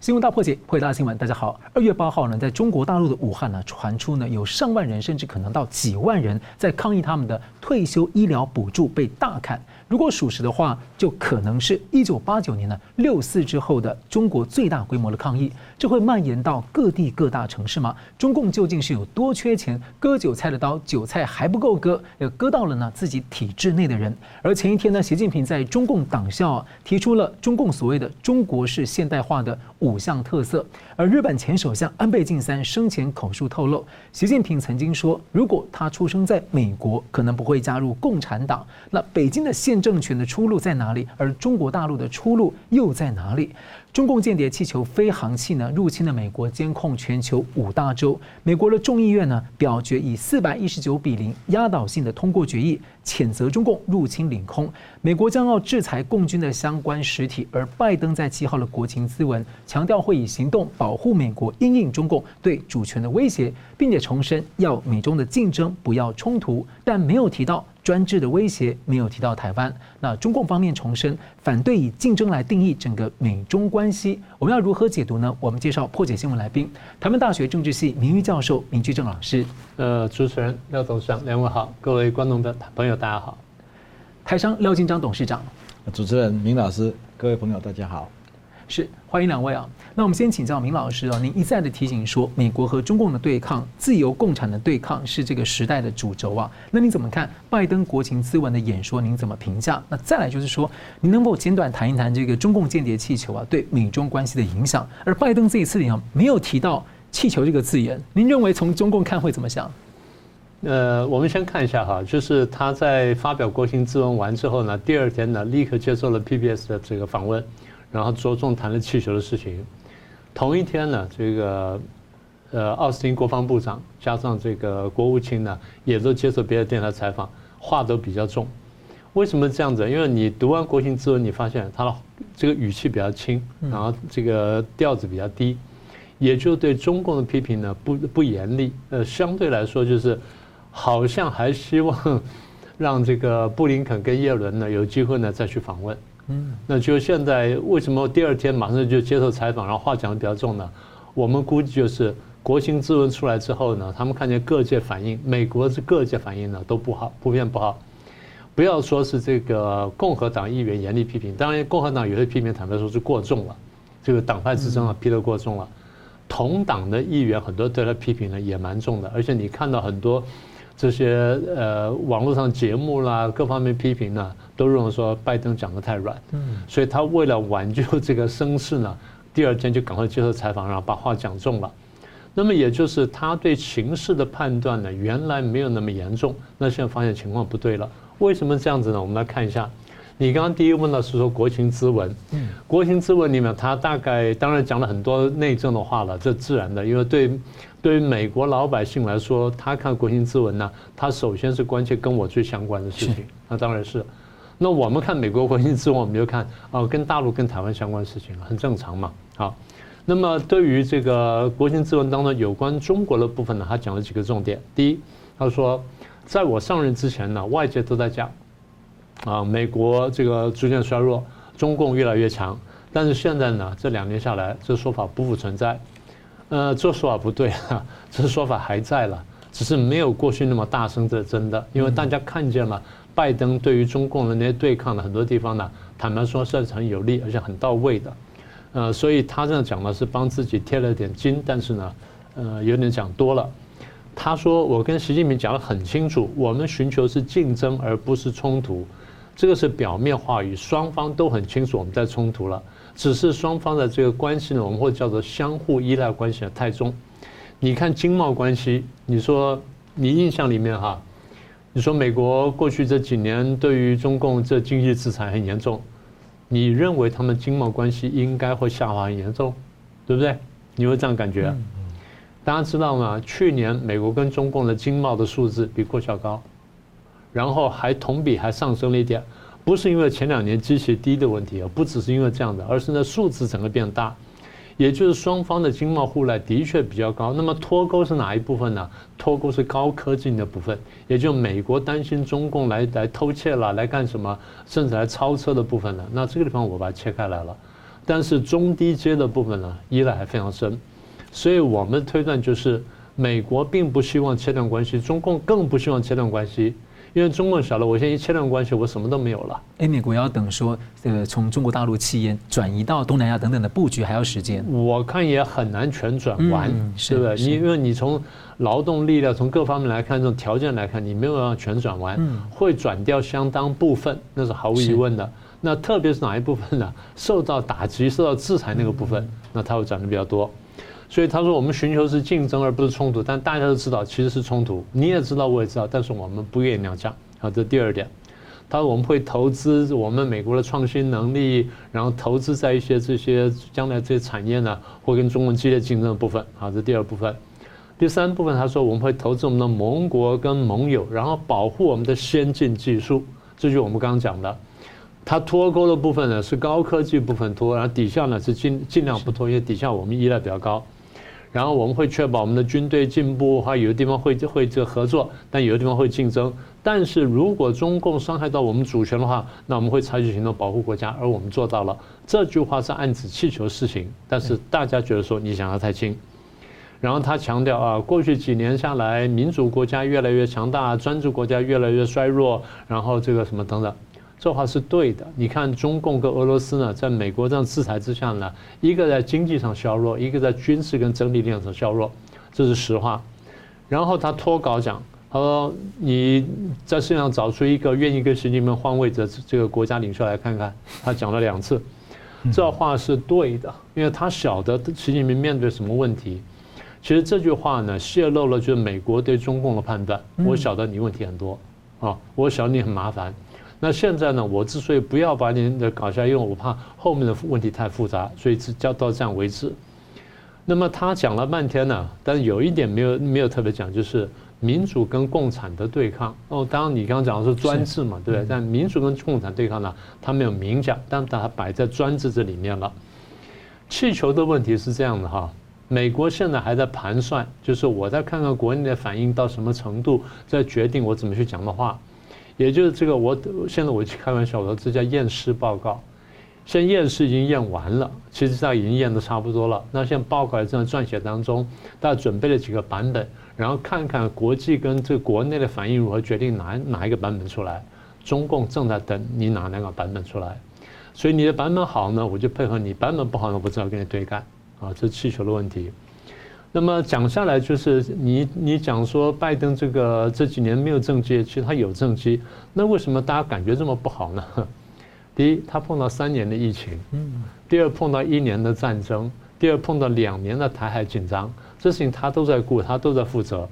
新闻大破解，破解大新闻。大家好，二月八号呢，在中国大陆的武汉呢，传出呢有上万人，甚至可能到几万人，在抗议他们的退休医疗补助被大砍。如果属实的话，就可能是一九八九年的六四之后的中国最大规模的抗议，这会蔓延到各地各大城市吗？中共究竟是有多缺钱？割韭菜的刀，韭菜还不够割，要割到了呢自己体制内的人。而前一天呢，习近平在中共党校啊提出了中共所谓的中国式现代化的五项特色。而日本前首相安倍晋三生前口述透露，习近平曾经说，如果他出生在美国，可能不会加入共产党。那北京的现政权的出路在哪里？而中国大陆的出路又在哪里？中共间谍气球飞行器呢入侵了美国，监控全球五大洲。美国的众议院呢表决以四百一十九比零压倒性的通过决议，谴责中共入侵领空。美国将要制裁共军的相关实体，而拜登在七号的国情咨文强调会以行动保护美国，因应中共对主权的威胁，并且重申要美中的竞争不要冲突，但没有提到。专制的威胁没有提到台湾，那中共方面重申反对以竞争来定义整个美中关系，我们要如何解读呢？我们介绍破解新闻来宾，台湾大学政治系名誉教授明居正老师。呃，主持人廖董事长，两位好，各位观众的朋友大家好。台商廖金章董事长，主持人明老师，各位朋友大家好。是，欢迎两位啊。那我们先请教明老师啊，您一再的提醒说，美国和中共的对抗，自由共产的对抗是这个时代的主轴啊。那您怎么看拜登国情咨文的演说？您怎么评价？那再来就是说，您能否简短谈一谈这个中共间谍气球啊对美中关系的影响？而拜登这一次呢，没有提到气球这个字眼，您认为从中共看会怎么想？呃，我们先看一下哈，就是他在发表国情咨文完之后呢，第二天呢，立刻接受了 PBS 的这个访问。然后着重谈了气球的事情。同一天呢，这个呃，奥斯汀国防部长加上这个国务卿呢，也都接受别的电台采访，话都比较重。为什么这样子？因为你读完国情咨文，你发现他的这个语气比较轻，然后这个调子比较低，也就对中共的批评呢不不严厉。呃，相对来说就是好像还希望让这个布林肯跟耶伦呢有机会呢再去访问。嗯，那就现在为什么第二天马上就接受采访，然后话讲得比较重呢？我们估计就是国情咨文出来之后呢，他们看见各界反应，美国是各界反应呢都不好，普遍不好。不要说是这个共和党议员严厉批评，当然共和党有些批评坦白说是过重了，这个党派之争啊批得过重了。同党的议员很多对他批评呢也蛮重的，而且你看到很多。这些呃网络上节目啦，各方面批评呢，都认为说拜登讲得太软，嗯，所以他为了挽救这个声势呢，第二天就赶快接受采访，然后把话讲重了。那么也就是他对情势的判断呢，原来没有那么严重，那现在发现情况不对了。为什么这样子呢？我们来看一下，你刚刚第一问到是说国情咨文，嗯，国情咨文里面他大概当然讲了很多内政的话了，这自然的，因为对。对于美国老百姓来说，他看国情咨文呢，他首先是关切跟我最相关的事情，那当然是。那我们看美国国情咨文，我们就看啊，跟大陆、跟台湾相关的事情，很正常嘛。好，那么对于这个国情咨文当中有关中国的部分呢，他讲了几个重点。第一，他说，在我上任之前呢，外界都在讲啊，美国这个逐渐衰弱，中共越来越强。但是现在呢，这两年下来，这说法不复存在。呃，这说法不对啊，这说法还在了，只是没有过去那么大声，这是真的。因为大家看见了拜登对于中共的那些对抗的很多地方呢，坦白说是很有力，而且很到位的。呃，所以他这样讲呢，是帮自己贴了点金，但是呢，呃，有点讲多了。他说：“我跟习近平讲得很清楚，我们寻求是竞争而不是冲突，这个是表面话语，双方都很清楚我们在冲突了。”只是双方的这个关系呢，我们会叫做相互依赖关系的太重。你看经贸关系，你说你印象里面哈，你说美国过去这几年对于中共这经济制裁很严重，你认为他们经贸关系应该会下滑很严重，对不对？你会这样感觉？大家知道吗？去年美国跟中共的经贸的数字比过去要高，然后还同比还上升了一点。不是因为前两年基期低的问题啊，不只是因为这样的，而是呢数字整个变大，也就是双方的经贸互赖的确比较高。那么脱钩是哪一部分呢？脱钩是高科技的部分，也就美国担心中共来来偷窃了，来干什么，甚至来超车的部分呢？那这个地方我把它切开来了。但是中低阶的部分呢，依赖还非常深。所以我们推断就是，美国并不希望切断关系，中共更不希望切断关系。因为中共晓得，我现在一切断关系，我什么都没有了。哎，美国要等说，这个从中国大陆企业转移到东南亚等等的布局还要时间。我看也很难全转完，嗯、对不对？你因为你从劳动力量从各方面来看，这种条件来看，你没有让全转完，嗯、会转掉相当部分，那是毫无疑问的。那特别是哪一部分呢？受到打击、受到制裁那个部分，嗯、那它会转得比较多。所以他说，我们寻求是竞争而不是冲突，但大家都知道其实是冲突。你也知道，我也知道，但是我们不愿意那样讲。好，这第二点。他说我们会投资我们美国的创新能力，然后投资在一些这些将来这些产业呢，会跟中国激烈竞争的部分。好，这第二部分。第三部分，他说我们会投资我们的盟国跟盟友，然后保护我们的先进技术。这就是我们刚刚讲的。他脱钩的部分呢是高科技部分脱，然后底下呢是尽尽量不脱，因为底下我们依赖比较高。然后我们会确保我们的军队进步，还有的地方会会这个合作，但有的地方会竞争。但是如果中共伤害到我们主权的话，那我们会采取行动保护国家，而我们做到了。这句话是暗指气球事情，但是大家觉得说你想得太轻。然后他强调啊，过去几年下来，民主国家越来越强大，专制国家越来越衰弱，然后这个什么等等。这话是对的。你看，中共跟俄罗斯呢，在美国这样制裁之下呢，一个在经济上削弱，一个在军事跟整体力量上削弱，这是实话。然后他脱稿讲，他说：“你在世界上找出一个愿意跟习近平换位的这个国家领袖来看看。”他讲了两次，这话是对的，因为他晓得习近平面对什么问题。其实这句话呢，泄露了就是美国对中共的判断。我晓得你问题很多啊，我晓得你很麻烦。那现在呢？我之所以不要把您的搞下，因为我怕后面的问题太复杂，所以只教到这样为止。那么他讲了半天呢，但是有一点没有没有特别讲，就是民主跟共产的对抗。哦，当然你刚刚讲的是专制嘛，对不对？但民主跟共产对抗呢，他没有明讲，但他摆在专制这里面了。气球的问题是这样的哈，美国现在还在盘算，就是我再看看国内的反应到什么程度，再决定我怎么去讲的话。也就是这个，我现在我去开玩笑，我说这叫验尸报告。现验尸已经验完了，其实它已经验的差不多了。那现在报告正在撰写当中，大家准备了几个版本，然后看看国际跟这国内的反应如何，决定哪哪一个版本出来。中共正在等你哪两个版本出来，所以你的版本好呢，我就配合你；版本不好呢，我只好跟你对干。啊，这是气球的问题。那么讲下来就是你你讲说拜登这个这几年没有政绩，其实他有政绩，那为什么大家感觉这么不好呢？第一，他碰到三年的疫情；第二，碰到一年的战争；第二，碰到两年的台海紧张，这事情他都在顾，他都在负责。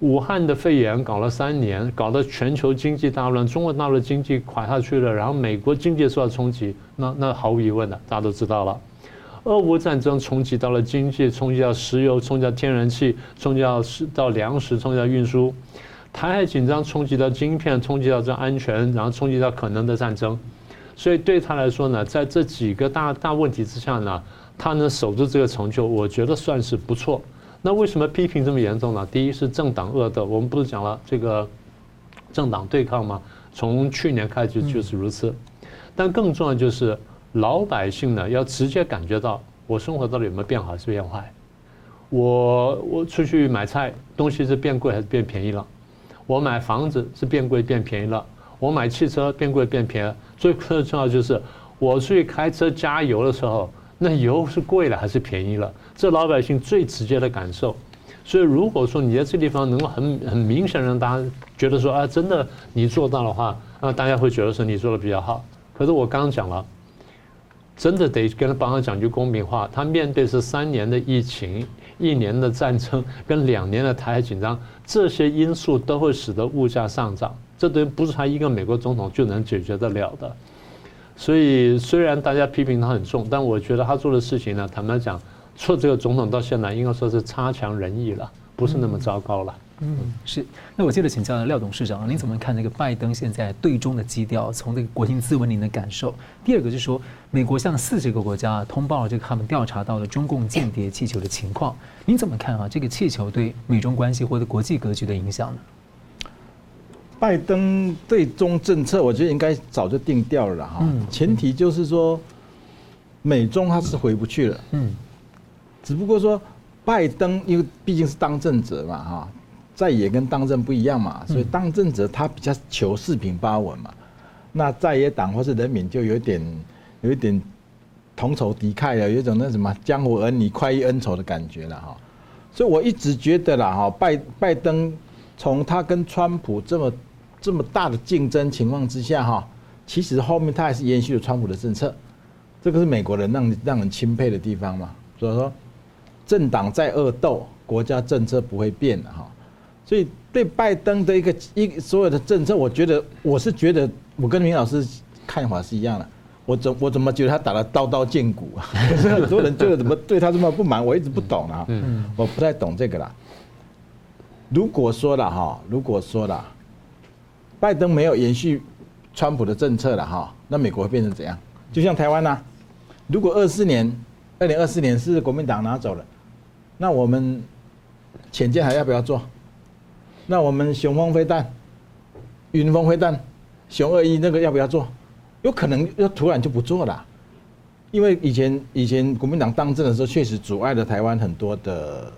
武汉的肺炎搞了三年，搞得全球经济大乱，中国大陆经济垮下去了，然后美国经济受到冲击，那那毫无疑问的，大家都知道了。俄乌战争冲击到了经济，冲击到石油，冲击到天然气，冲击到到粮食，冲击到运输。台海紧张冲击到晶片，冲击到这安全，然后冲击到可能的战争。所以对他来说呢，在这几个大大问题之下呢，他能守住这个成就，我觉得算是不错。那为什么批评这么严重呢？第一是政党恶斗，我们不是讲了这个政党对抗吗？从去年开始就是如此。但更重要就是。老百姓呢，要直接感觉到我生活到底有没有变好还是变坏？我我出去买菜，东西是变贵还是变便宜了？我买房子是变贵变便宜了？我买汽车变贵变便宜了？最重要就是我出去开车加油的时候，那油是贵了还是便宜了？这老百姓最直接的感受。所以如果说你在这地方能够很很明显让大家觉得说啊，真的你做到的话，那大家会觉得说你做的比较好。可是我刚刚讲了。真的得跟他帮他讲句公平话，他面对是三年的疫情、一年的战争跟两年的台海紧张，这些因素都会使得物价上涨，这都不是他一个美国总统就能解决得了的。所以虽然大家批评他很重，但我觉得他做的事情呢，坦白讲，做这个总统到现在应该说是差强人意了，不是那么糟糕了。是。那我接着请教廖董事长，您怎么看那个拜登现在对中的基调？从这个国情咨文您的感受。第二个就是说，美国向四十个国家通报了这个他们调查到的中共间谍气球的情况，您怎么看啊？这个气球对美中关系或者国际格局的影响呢？拜登对中政策，我觉得应该早就定调了哈。前提就是说，美中他是回不去了。嗯，只不过说拜登因为毕竟是当政者嘛，哈，在野跟当政不一样嘛，所以当政者他比较求四平八稳嘛。那在野党或是人民就有点有一点同仇敌忾了，有一种那什么江湖儿女快意恩仇的感觉了哈。所以我一直觉得啦哈，拜拜登从他跟川普这么这么大的竞争情况之下哈，其实后面他还是延续了川普的政策，这个是美国人让让人钦佩的地方嘛。所以说政党在恶斗，国家政策不会变的哈。所以对拜登的一个一所有的政策，我觉得我是觉得我跟明老师看法是一样的。我怎我怎么觉得他打得刀刀见骨啊？可 是很多人就是怎么对他这么不满，我一直不懂啊。嗯，我不太懂这个啦。如果说了哈，如果说了，拜登没有延续川普的政策了哈，那美国会变成怎样？就像台湾呐，如果二四年，二零二四年是国民党拿走了，那我们潜舰还要不要做？那我们雄风飞弹、云峰飞弹、雄二一那个要不要做？有可能要突然就不做了，因为以前以前国民党当政的时候，确实阻碍了台湾很多的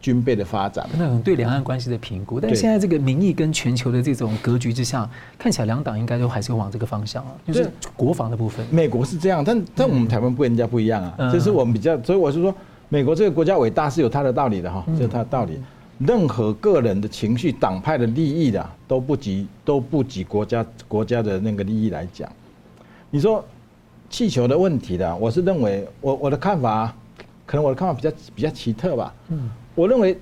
军备的发展，那种对两岸关系的评估。但是现在这个民意跟全球的这种格局之下，看起来两党应该都还是会往这个方向啊，就是国防的部分。美国是这样，但但我们台湾不跟人家不一样啊，这是我们比较，所以我是说，美国这个国家伟大是有它的道理的哈，这是它的道理。任何个人的情绪、党派的利益的都不及都不及国家国家的那个利益来讲。你说气球的问题的，我是认为我我的看法，可能我的看法比较比较奇特吧。嗯，我认为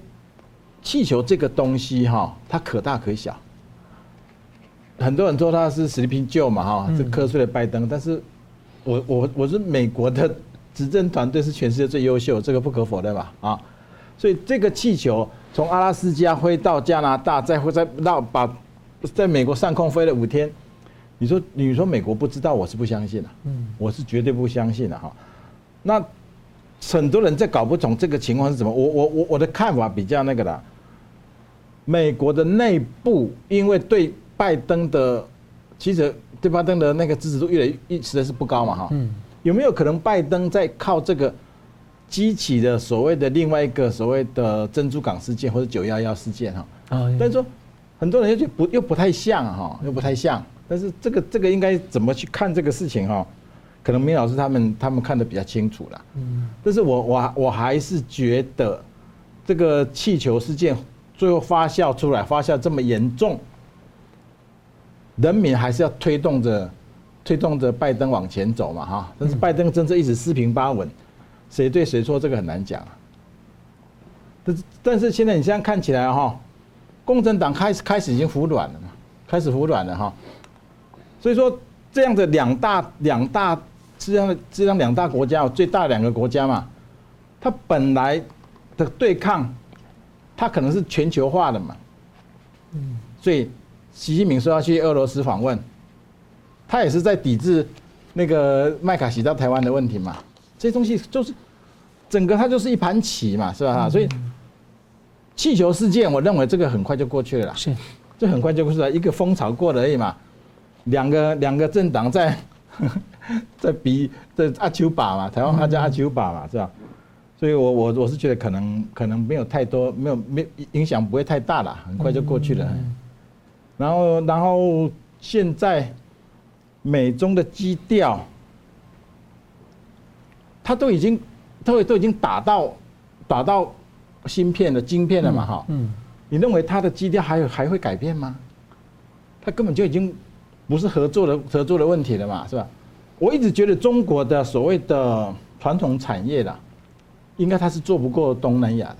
气球这个东西哈，它可大可小。很多人说它是 Sleeping Joe 嘛哈，是瞌睡的拜登，但是我我我是美国的执政团队是全世界最优秀，这个不可否认吧啊。所以这个气球从阿拉斯加飞到加拿大，再飞再到把在美国上空飞了五天。你说，你说美国不知道，我是不相信的。嗯，我是绝对不相信的哈。那很多人在搞不懂这个情况是怎么。我我我我的看法比较那个的。美国的内部因为对拜登的，其实对拜登的那个支持度越来越实在是不高嘛哈。嗯。有没有可能拜登在靠这个激起的所谓的另外一个所谓的珍珠港事件或者九幺幺事件哈？啊。但是说很多人又觉得不又不太像哈，又不太像。但是这个这个应该怎么去看这个事情哈？可能明老师他们他们看得比较清楚了。嗯。但是我我我还是觉得，这个气球事件最后发酵出来，发酵这么严重，人民还是要推动着推动着拜登往前走嘛哈。但是拜登政策一直四平八稳，谁对谁错这个很难讲啊。但是但是现在你现在看起来哈，共产党开始开始已经服软了嘛，开始服软了哈。所以说，这样的两大两大这样的这样两大国家，最大两个国家嘛，它本来的对抗，它可能是全球化的嘛。嗯。所以，习近平说要去俄罗斯访问，他也是在抵制那个麦卡锡到台湾的问题嘛。这些东西就是整个它就是一盘棋嘛，是吧？所以，气球事件，我认为这个很快就过去了。是。这很快就过去了，一个风潮过了而已嘛。两个两个政党在 在比在阿丘巴嘛，台湾话叫阿丘巴嘛，是吧？所以我我我是觉得可能可能没有太多，没有没影响不会太大了，很快就过去了。然后然后现在美中的基调，它都已经都都已经打到打到芯片的晶片了嘛，哈。嗯。你认为它的基调还有还会改变吗？它根本就已经。不是合作的合作的问题了嘛，是吧？我一直觉得中国的所谓的传统产业啦，应该它是做不过东南亚的。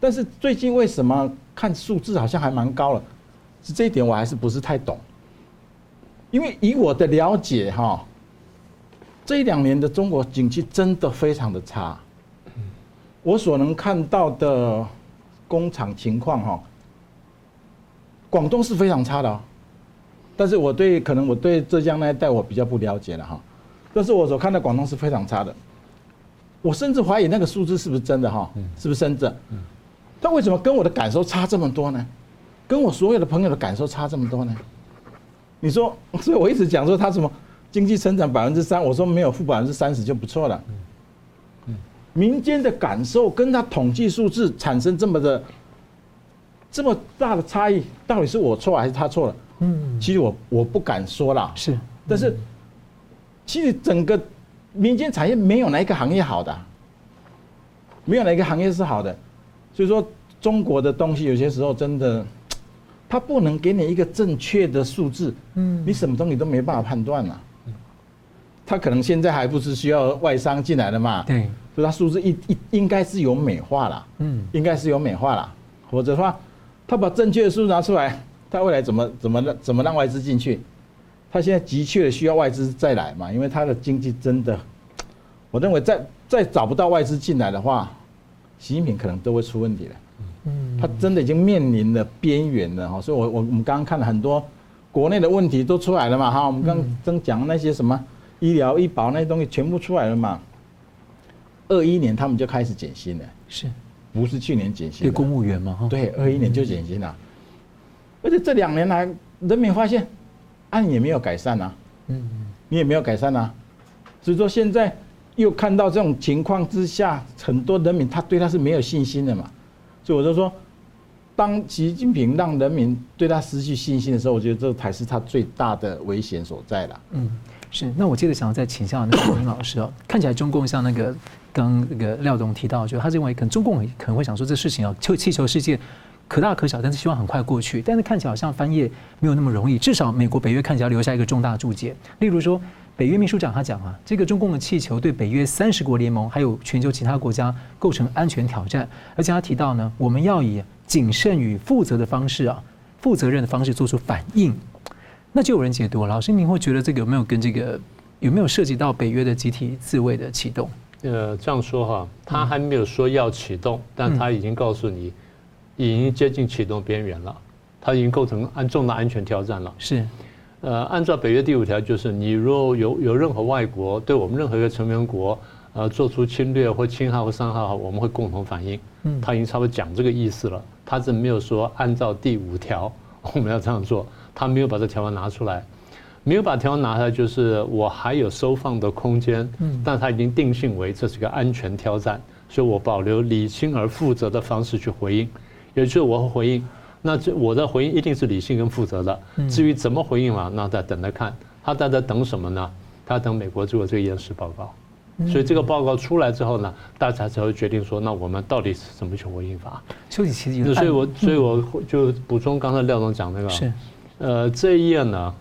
但是最近为什么看数字好像还蛮高了？是这一点我还是不是太懂。因为以我的了解哈，这两年的中国景气真的非常的差。我所能看到的工厂情况哈，广东是非常差的哦。但是我对可能我对浙江那一带我比较不了解了哈，但是我所看到广东是非常差的，我甚至怀疑那个数字是不是真的哈，是不是真的？他为什么跟我的感受差这么多呢？跟我所有的朋友的感受差这么多呢？你说，所以我一直讲说他什么经济成长百分之三，我说没有负百分之三十就不错了。民间的感受跟他统计数字产生这么的这么大的差异，到底是我错还是他错了？嗯，其实我我不敢说啦。是，但是其实整个民间产业没有哪一个行业好的，没有哪一个行业是好的，所以说中国的东西有些时候真的，他不能给你一个正确的数字，嗯，你什么东西都没办法判断了。他可能现在还不是需要外商进来的嘛？对。所以他数字一一应该是有美化了，嗯，应该是有美化了，否则的话，他把正确的数字拿出来，他未来怎么怎么让怎么让外资进去？他现在急切的需要外资再来嘛，因为他的经济真的，我认为再再找不到外资进来的话，习近平可能都会出问题了，嗯，他真的已经面临了边缘了哈，所以我我我们刚刚看了很多国内的问题都出来了嘛哈，我们刚刚讲那些什么医疗医保那些东西全部出来了嘛。二一年他们就开始减薪了，是，不是去年减薪？对公务员嘛，对，二一年就减薪了，而且这两年来，人民发现，案也没有改善啊，嗯，你也没有改善啊，所以说现在又看到这种情况之下，很多人民他对他是没有信心的嘛，所以我就说，当习近平让人民对他失去信心的时候，我觉得这才是他最大的危险所在了。嗯，是。那我接着想要再请教那个林老师哦，看起来中共像那个。刚那个廖总提到，就他认为可能中共可能会想说，这事情啊，就气球事件可大可小，但是希望很快过去。但是看起来好像翻页没有那么容易，至少美国北约看起来留下一个重大注解。例如说，北约秘书长他讲啊，这个中共的气球对北约三十国联盟还有全球其他国家构成安全挑战，而且他提到呢，我们要以谨慎与负责的方式啊，负责任的方式做出反应。那就有人解读，老师您会觉得这个有没有跟这个有没有涉及到北约的集体自卫的启动？呃，这样说哈，他还没有说要启动，但他已经告诉你，已经接近启动边缘了，他已经构成安重大安全挑战了。是，呃，按照北约第五条，就是你若有有任何外国对我们任何一个成员国，呃，做出侵略或侵害或伤害，我们会共同反应。嗯，他已经差不多讲这个意思了，他是没有说按照第五条我们要这样做，他没有把这条文拿出来。没有把条文拿出来，就是我还有收放的空间，嗯，但他已经定性为这是个安全挑战，所以我保留理性而负责的方式去回应，也就是我会回应，那这我的回应一定是理性跟负责的，至于怎么回应嘛，那再等着看，他在在等什么呢？他等美国做这个验尸报告，所以这个报告出来之后呢，大家才会决定说，那我们到底是怎么去回应法？休息期间，所以我所以我就补充刚才廖总讲那个，是，呃，这一页呢。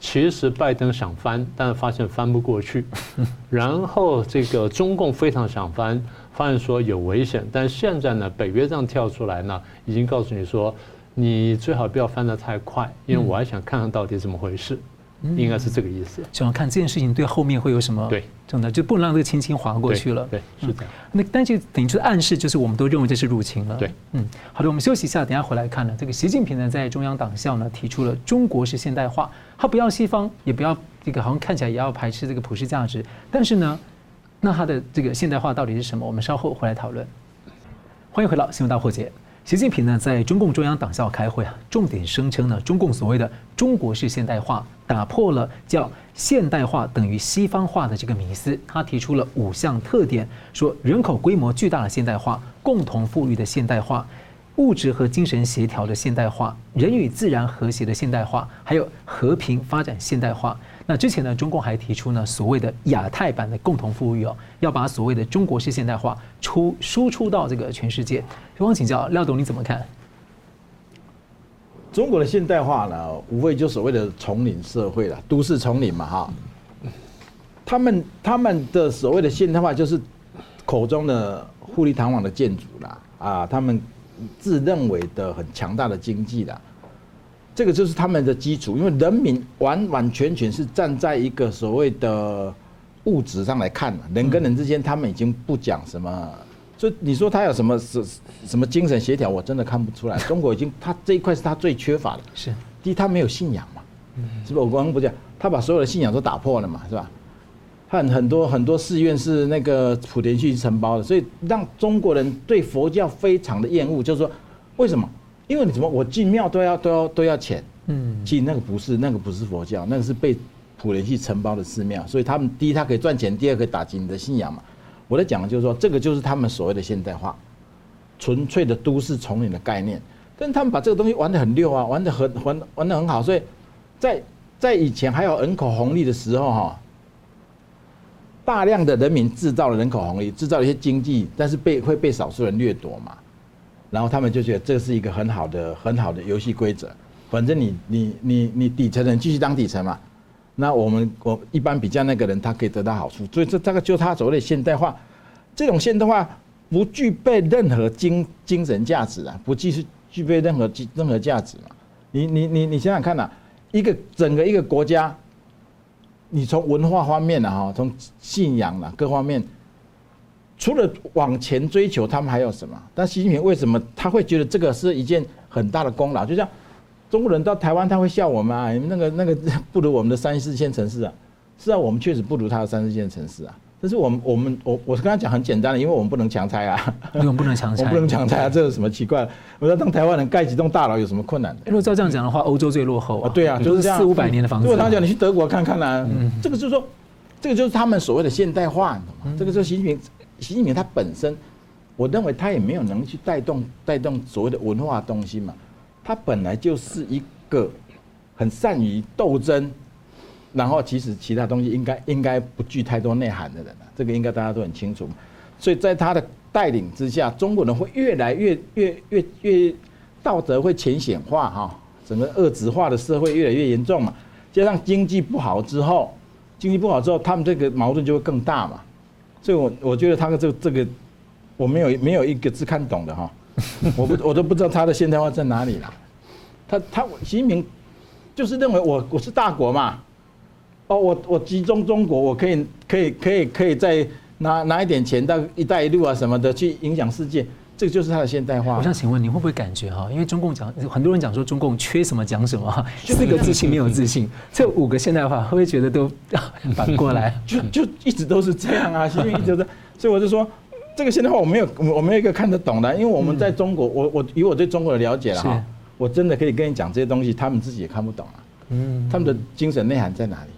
其实拜登想翻，但是发现翻不过去。然后这个中共非常想翻，发现说有危险。但现在呢，北约这样跳出来呢，已经告诉你说，你最好不要翻得太快，因为我还想看看到底怎么回事。应该是这个意思，想要看这件事情对后面会有什么对，真的就不能让这个轻轻划过去了。对，是这样。那但是等于就是暗示，就是我们都认为这是入侵了。对，嗯，好的，我们休息一下，等下回来看呢。这个习近平呢，在中央党校呢提出了中国式现代化，他不要西方，也不要这个好像看起来也要排斥这个普世价值，但是呢，那他的这个现代化到底是什么？我们稍后回来讨论。欢迎回到新闻大破解。习近平呢，在中共中央党校开会啊，重点声称呢，中共所谓的中国式现代化打破了叫现代化等于西方化的这个迷思。他提出了五项特点，说人口规模巨大的现代化、共同富裕的现代化、物质和精神协调的现代化、人与自然和谐的现代化，还有和平发展现代化。那之前呢，中共还提出呢，所谓的亚太版的共同富裕哦，要把所谓的中国式现代化出输出到这个全世界。希望请教廖董，你怎么看？中国的现代化呢，无非就所谓的丛林社会了，都市丛林嘛，哈。他们他们的所谓的现代化，就是口中的富丽堂皇的建筑啦，啊，他们自认为的很强大的经济啦。这个就是他们的基础，因为人民完完全全是站在一个所谓的物质上来看，人跟人之间他们已经不讲什么，所以你说他有什么什什么精神协调，我真的看不出来。中国已经他这一块是他最缺乏的，是第一他没有信仰嘛，是不是？我刚刚不讲，他把所有的信仰都打破了嘛，是吧？他很很多很多寺院是那个莆田去承包的，所以让中国人对佛教非常的厌恶，就是说为什么？因为你怎么，我进庙都要都要都要钱，嗯，其实那个不是那个不是佛教，那个是被普人去承包的寺庙，所以他们第一他可以赚钱，第二可以打击你的信仰嘛。我在讲的就是说，这个就是他们所谓的现代化，纯粹的都市丛林的概念。但他们把这个东西玩得很溜啊，玩得很玩玩得很好。所以在在以前还有人口红利的时候哈，大量的人民制造了人口红利，制造了一些经济，但是被会被少数人掠夺嘛。然后他们就觉得这是一个很好的很好的游戏规则，反正你你你你底层人继续当底层嘛。那我们我一般比较那个人，他可以得到好处，所以这这个就他所谓的现代化，这种现代化不具备任何精精神价值啊，不具是具备任何任何价值嘛？你你你你想想看呐，一个整个一个国家，你从文化方面啊，哈，从信仰啊各方面，除了往前追求，他们还有什么？但习近平为什么他会觉得这个是一件很大的功劳？就像。中国人到台湾，他会笑我们啊，那个那个 不如我们的三四线城市啊。是啊，我们确实不如他的三四线城市啊。但是我们我们我我是跟他讲很简单的，因为我们不能强拆啊。因为我们不能强拆，我不能强拆啊，这有什么奇怪？我要当台湾人盖几栋大楼有什么困难的？如果照这样讲的话，欧洲最落后啊。对啊，就是四五百年的房子。如果他讲你去德国看看啊，这个就是说，这个就是他们所谓的现代化，你懂吗？这个就是习近平，习近平他本身，我认为他也没有能力去带动带动所谓的文化东西嘛。他本来就是一个。很善于斗争，然后其实其他东西应该应该不具太多内涵的人啊，这个应该大家都很清楚。所以在他的带领之下，中国人会越来越越越越道德会浅显化哈，整个恶质化的社会越来越严重嘛。加上经济不好之后，经济不好之后，他们这个矛盾就会更大嘛。所以我我觉得他的这这个我没有没有一个字看懂的哈，我不我都不知道他的现代化在哪里了。他他习近平。就是认为我我是大国嘛，哦，我我集中中国，我可以可以可以可以再拿拿一点钱到“一带一路”啊什么的去影响世界，这个就是他的现代化。我想请问你会不会感觉哈？因为中共讲很多人讲说中共缺什么讲什么，四个自信没有自信，这五个现代化会不会觉得都反过来？就就一直都是这样啊，习近平一直在，所以我就说这个现代化我没有我没有一个看得懂的，因为我们在中国，我我以我对中国的了解了哈。我真的可以跟你讲这些东西，他们自己也看不懂啊。嗯，他们的精神内涵在哪里？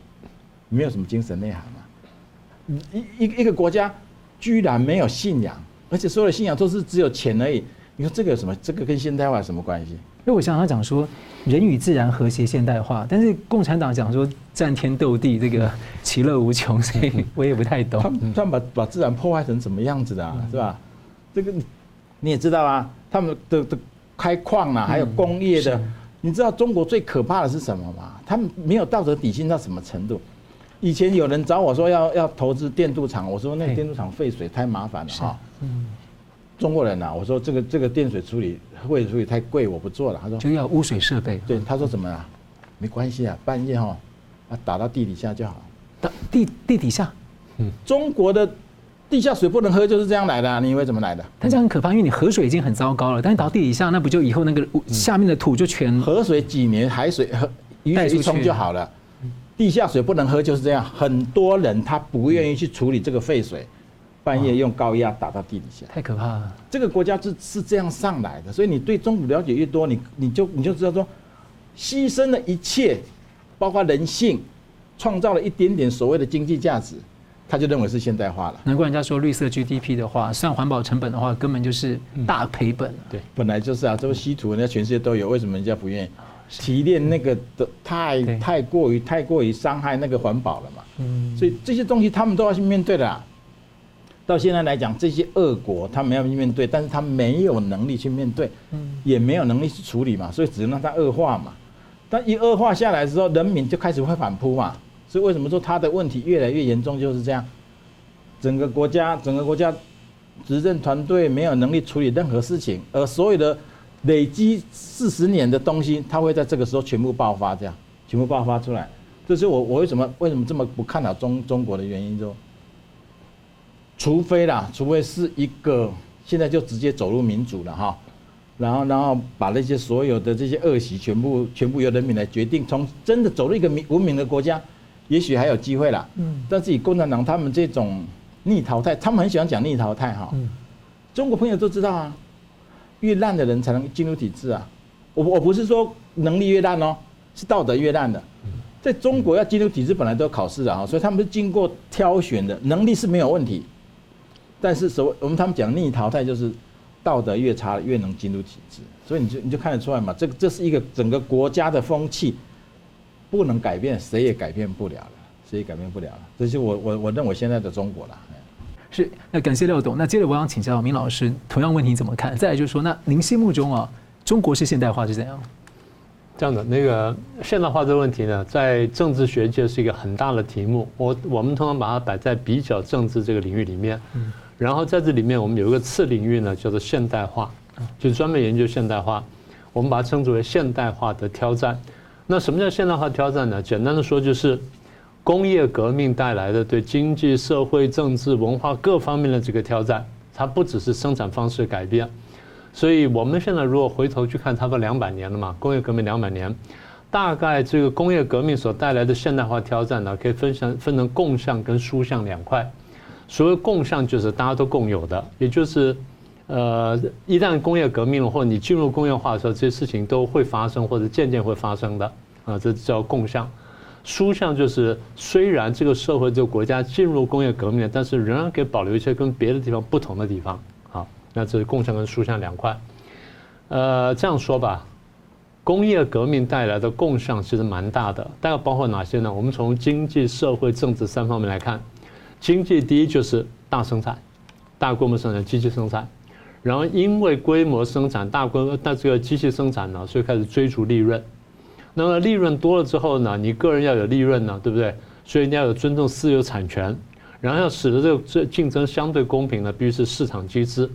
没有什么精神内涵嘛。一一一个国家居然没有信仰，而且所有的信仰都是只有钱而已。你说这个有什么？这个跟现代化有什么关系？因为我想他讲说人与自然和谐现代化，但是共产党讲说战天斗地，这个其乐无穷，所以我也不太懂。他们他们把把自然破坏成什么样子的啊？是吧？这个你也知道啊，他们的的。开矿啊，还有工业的，你知道中国最可怕的是什么吗？他们没有道德底线到什么程度？以前有人找我说要要投资电镀厂，我说那个电镀厂废水太麻烦了哈。嗯，中国人呐，我说这个这个电水处理废水处理太贵，我不做了。他说就要污水设备。对，他说怎么啊？没关系啊，半夜哈，啊打到地底下就好。打地地底下？嗯，中国的。地下水不能喝，就是这样来的，啊。你以为怎么来的？但这样很可怕，因为你河水已经很糟糕了，但是到地底下，那不就以后那个下面的土就全河水几年海水和雨水一冲就好了。地下水不能喝，就是这样。很多人他不愿意去处理这个废水，半夜用高压打到地底下，太可怕了。这个国家是是这样上来的，所以你对中国了解越多，你你就你就知道说，牺牲了一切，包括人性，创造了一点点所谓的经济价值。他就认为是现代化了，难怪人家说绿色 GDP 的话，算环保成本的话，根本就是大赔本。对，本来就是啊，这个稀土人家全世界都有，为什么人家不愿意提炼那个的太太过于太过于伤害那个环保了嘛？嗯，所以这些东西他们都要去面对的。到现在来讲，这些恶国他们要去面对，但是他没有能力去面对，也没有能力去处理嘛，所以只能让它恶化嘛。但一恶化下来之后，人民就开始会反扑嘛。所以为什么说他的问题越来越严重？就是这样，整个国家，整个国家执政团队没有能力处理任何事情，而所有的累积四十年的东西，他会在这个时候全部爆发，这样全部爆发出来。这是我我为什么为什么这么不看好中中国的原因，就除非啦，除非是一个现在就直接走入民主了哈，然后然后把那些所有的这些恶习全部全部由人民来决定，从真的走入一个民文明的国家。也许还有机会啦，嗯，但是以共产党他们这种逆淘汰，他们很喜欢讲逆淘汰哈，嗯，中国朋友都知道啊，越烂的人才能进入体制啊，我我不是说能力越烂哦，是道德越烂的，在中国要进入体制本来都要考试的啊，所以他们是经过挑选的，能力是没有问题。但是所谓我们他们讲逆淘汰，就是道德越差越能进入体制，所以你就你就看得出来嘛，这个这是一个整个国家的风气，不能改变，谁也改变不了了，谁也改变不了了。这是我我我认为现在的中国了。是，那感谢廖董。那接着我想请教明老师，同样问题怎么看？再来就是说，那您心目中啊，中国式现代化是怎样？这样的，那个现代化这个问题呢，在政治学界是一个很大的题目。我我们通常把它摆在比较政治这个领域里面。嗯。然后在这里面，我们有一个次领域呢，叫做现代化，就专门研究现代化。我们把它称之为现代化的挑战。那什么叫现代化挑战呢？简单的说，就是。工业革命带来的对经济、社会、政治、文化各方面的这个挑战，它不只是生产方式改变，所以我们现在如果回头去看，差不多两百年了嘛，工业革命两百年，大概这个工业革命所带来的现代化挑战呢，可以分成分成共项跟殊项两块。所谓共项就是大家都共有的，也就是，呃，一旦工业革命了，或者你进入工业化的时候，这些事情都会发生或者渐渐会发生的啊，这叫共项。殊项就是，虽然这个社会、这个国家进入工业革命了，但是仍然可以保留一些跟别的地方不同的地方。好，那这是共享跟殊项两块。呃，这样说吧，工业革命带来的共项其实蛮大的，大概包括哪些呢？我们从经济、社会、政治三方面来看。经济第一就是大生产，大规模生产、机器生产，然后因为规模生产、大规模、那这个机器生产呢，所以开始追逐利润。那么利润多了之后呢，你个人要有利润呢，对不对？所以你要有尊重私有产权，然后要使得这个这竞争相对公平呢，必须是市场机制。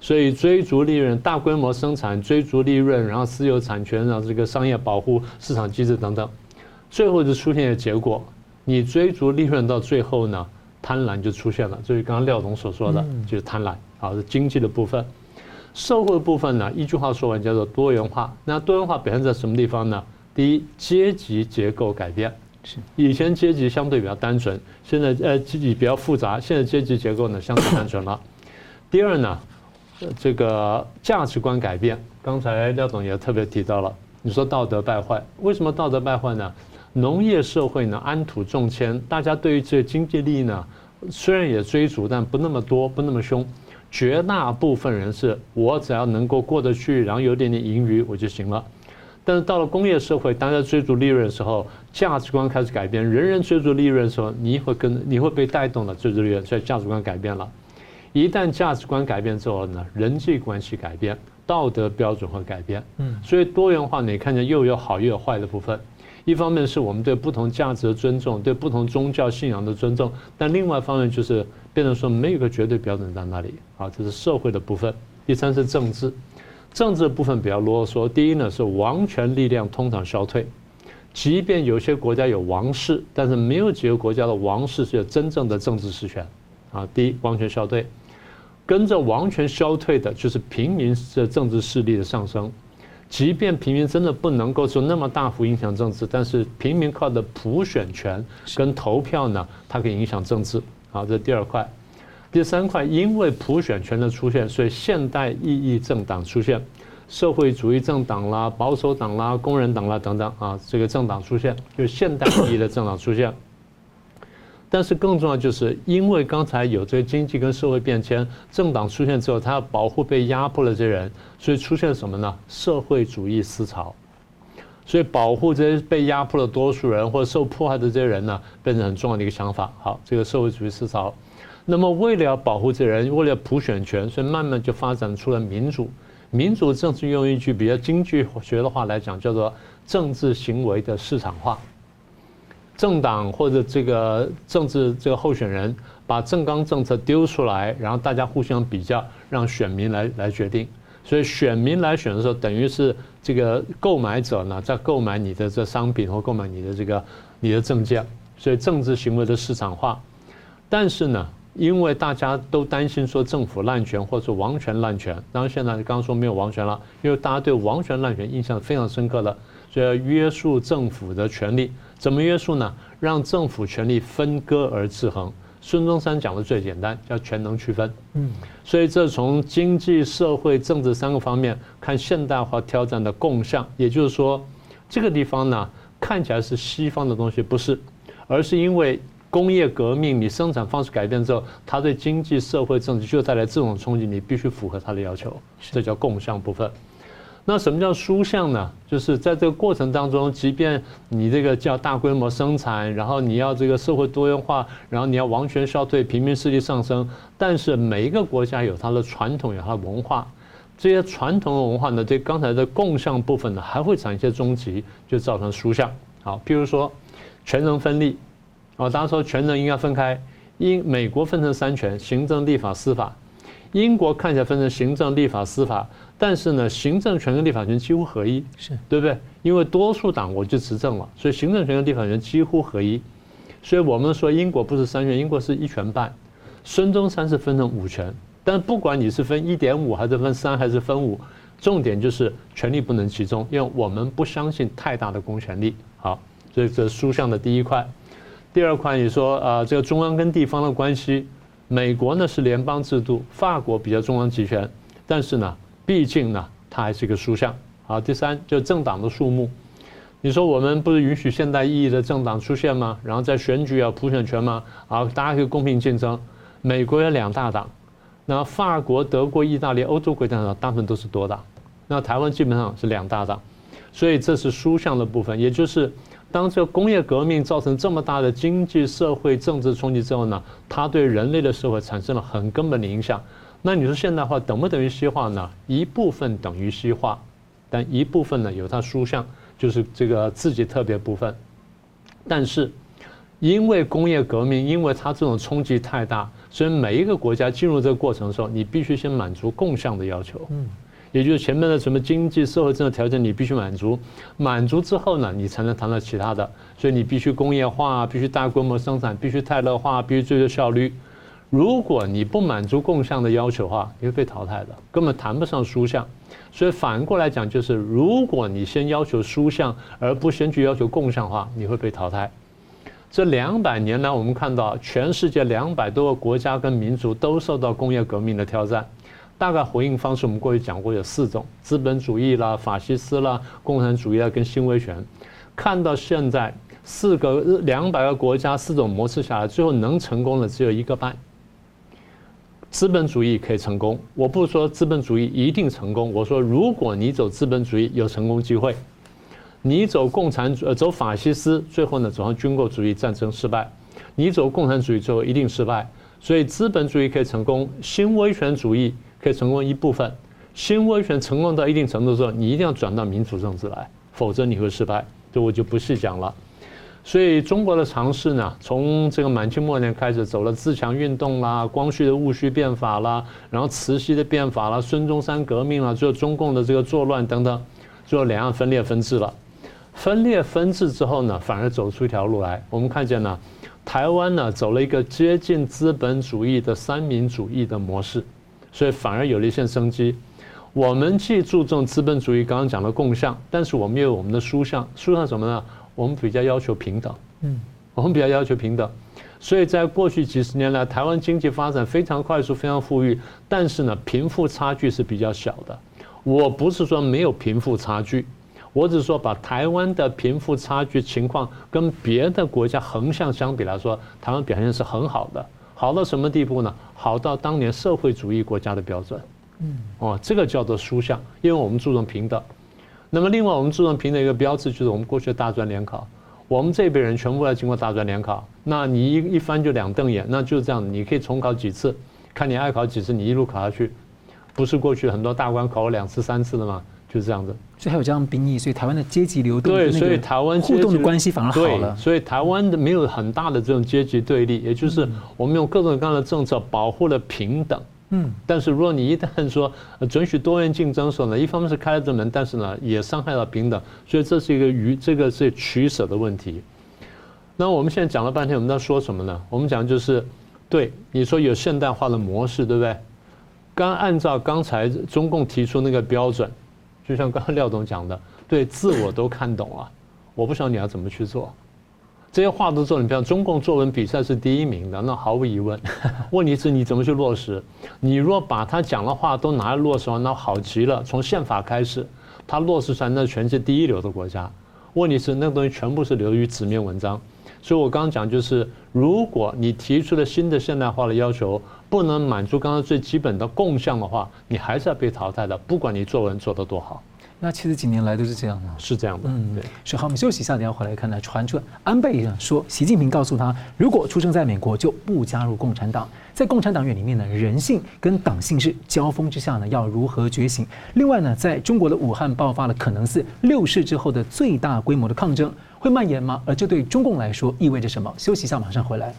所以追逐利润、大规模生产、追逐利润，然后私有产权，然后这个商业保护、市场机制等等，最后就出现的结果，你追逐利润到最后呢，贪婪就出现了。就是刚刚廖总所说的，就是贪婪。好，是经济的部分，社会的部分呢，一句话说完叫做多元化。那多元化表现在什么地方呢？第一，阶级结构改变，是以前阶级相对比较单纯，现在呃阶级比较复杂，现在阶级结构呢相对单纯了。第二呢，这个价值观改变，刚才廖总也特别提到了，你说道德败坏，为什么道德败坏呢？农业社会呢，安土重迁，大家对于这个经济利益呢，虽然也追逐，但不那么多，不那么凶，绝大部分人是我只要能够过得去，然后有点点盈余我就行了。但是到了工业社会，大家追逐利润的时候，价值观开始改变。人人追逐利润的时候，你会跟你会被带动的追逐利润，所以价值观改变了。一旦价值观改变之后呢，人际关系改变，道德标准会改变。嗯，所以多元化你看见又有好又有坏的部分。一方面是我们对不同价值的尊重，对不同宗教信仰的尊重，但另外一方面就是变成说没有个绝对标准在那里。好，这是社会的部分。第三是政治。政治部分比较啰嗦。第一呢，是王权力量通常消退，即便有些国家有王室，但是没有几个国家的王室是有真正的政治实权。啊，第一，王权消退，跟着王权消退的就是平民的政治势力的上升。即便平民真的不能够说那么大幅影响政治，但是平民靠的普选权跟投票呢，它可以影响政治。好，这是第二块。第三块，因为普选权的出现，所以现代意义政党出现，社会主义政党啦、保守党啦、工人党啦等等啊，这个政党出现，就是现代意义的政党出现。但是更重要就是，因为刚才有这个经济跟社会变迁，政党出现之后，它要保护被压迫的这些人，所以出现什么呢？社会主义思潮。所以保护这些被压迫的多数人或者受迫害的这些人呢，变成很重要的一个想法。好，这个社会主义思潮。那么，为了要保护这人，为了普选权，所以慢慢就发展出了民主。民主政治用一句比较经济学的话来讲，叫做政治行为的市场化。政党或者这个政治这个候选人把政纲政策丢出来，然后大家互相比较，让选民来来决定。所以选民来选的时候，等于是这个购买者呢在购买你的这商品或购买你的这个你的政见。所以政治行为的市场化，但是呢。因为大家都担心说政府滥权或者王权滥权，当然现在刚刚说没有王权了，因为大家对王权滥权印象非常深刻的，所以要约束政府的权利，怎么约束呢？让政府权力分割而制衡。孙中山讲的最简单，叫权能区分。嗯，所以这从经济社会政治三个方面看现代化挑战的共向，也就是说，这个地方呢。看起来是西方的东西，不是，而是因为工业革命，你生产方式改变之后，它对经济社会政治就带来这种冲击，你必须符合它的要求，这叫共向部分。那什么叫输向呢？就是在这个过程当中，即便你这个叫大规模生产，然后你要这个社会多元化，然后你要王权消退，平民势力上升，但是每一个国家有它的传统，有它的文化，这些传统的文化呢，对刚才的共向部分呢，还会产生一些终极，就造成输向。好，譬如说全能分立，哦，大家说权能应该分开，英美国分成三权：行政、立法、司法；英国看起来分成行政、立法、司法。但是呢，行政权跟立法权几乎合一，是对不对？因为多数党我就执政了，所以行政权跟立法权几乎合一。所以我们说英国不是三权，英国是一权半。孙中山是分成五权，但不管你是分一点五还是分三还是分五，重点就是权力不能集中，因为我们不相信太大的公权力。好，所以这是书上的第一块。第二块你说啊、这个中央跟地方的关系，美国呢是联邦制度，法国比较中央集权，但是呢。毕竟呢，它还是一个输项。好，第三就是政党的数目。你说我们不是允许现代意义的政党出现吗？然后在选举啊普选权吗？好，大家可以公平竞争。美国有两大党，那法国、德国、意大利、欧洲国家呢，大部分都是多党。那台湾基本上是两大党，所以这是输项的部分。也就是当这个工业革命造成这么大的经济社会政治冲击之后呢，它对人类的社会产生了很根本的影响。那你说现代化等不等于西化呢？一部分等于西化，但一部分呢有它输项，就是这个自己特别部分。但是因为工业革命，因为它这种冲击太大，所以每一个国家进入这个过程的时候，你必须先满足共项的要求。也就是前面的什么经济社会政治条件你必须满足，满足之后呢，你才能谈到其他的。所以你必须工业化，必须大规模生产，必须泰勒化，必须追求效率。如果你不满足共项的要求的话，你会被淘汰的，根本谈不上输项。所以反过来讲，就是如果你先要求输项，而不先去要求共项的话，你会被淘汰。这两百年来，我们看到全世界两百多个国家跟民族都受到工业革命的挑战，大概回应方式我们过去讲过有四种：资本主义啦、法西斯啦、共产主义啦跟新威权。看到现在四个两百个国家四种模式下来，最后能成功的只有一个半。资本主义可以成功，我不说资本主义一定成功。我说，如果你走资本主义有成功机会，你走共产主呃走法西斯，最后呢走上军国主义战争失败，你走共产主义最后一定失败。所以资本主义可以成功，新威权主义可以成功一部分。新威权成功到一定程度的时候，你一定要转到民主政治来，否则你会失败。这我就不细讲了。所以中国的尝试呢，从这个满清末年开始走了自强运动啦，光绪的戊戌变法啦，然后慈禧的变法啦，孙中山革命啦，最后中共的这个作乱等等，最后两岸分裂分治了。分裂分治之后呢，反而走出一条路来。我们看见呢，台湾呢走了一个接近资本主义的三民主义的模式，所以反而有了一线生机。我们既注重资本主义，刚刚讲的共享，但是我们也有我们的书向。书向什么呢？我们比较要求平等，嗯，我们比较要求平等，所以在过去几十年来，台湾经济发展非常快速，非常富裕，但是呢，贫富差距是比较小的。我不是说没有贫富差距，我只是说把台湾的贫富差距情况跟别的国家横向相比来说，台湾表现是很好的，好到什么地步呢？好到当年社会主义国家的标准，嗯，哦，这个叫做输项，因为我们注重平等。那么，另外我们注重平等一个标志就是我们过去的大专联考，我们这辈人全部要经过大专联考。那你一一翻就两瞪眼，那就是这样，你可以重考几次，看你爱考几次，你一路考下去，不是过去很多大官考了两次三次的吗？就是这样子。所以还有这样兵役，所以台湾的阶级流动对，所以台湾互动的关系反而好了。所以台湾的没有很大的这种阶级对立，也就是我们用各种各样的政策保护了平等。嗯，但是如果你一旦说准许多元竞争的时候呢，一方面是开了这门，但是呢也伤害了平等，所以这是一个与这个是取舍的问题。那我们现在讲了半天，我们在说什么呢？我们讲就是，对你说有现代化的模式，对不对？刚按照刚才中共提出那个标准，就像刚刚廖总讲的，对自我都看懂了，我不晓得你要怎么去做。这些话都做，你比方中共作文比赛是第一名的，那毫无疑问。问题是你怎么去落实？你若把他讲的话都拿来落实，那好极了。从宪法开始，他落实出来那全是第一流的国家。问题是那个东西全部是流于纸面文章。所以我刚刚讲就是，如果你提出了新的现代化的要求，不能满足刚刚最基本的共向的话，你还是要被淘汰的，不管你作文做得多好。那其实几年来都是这样的，是这样的。嗯，对。所以好，我们休息一下，等下回来看呢。传出安倍说，习近平告诉他，如果出生在美国，就不加入共产党。在共产党员里面呢，人性跟党性是交锋之下呢，要如何觉醒？另外呢，在中国的武汉爆发了可能是六世之后的最大规模的抗争，会蔓延吗？而这对中共来说意味着什么？休息一下，马上回来。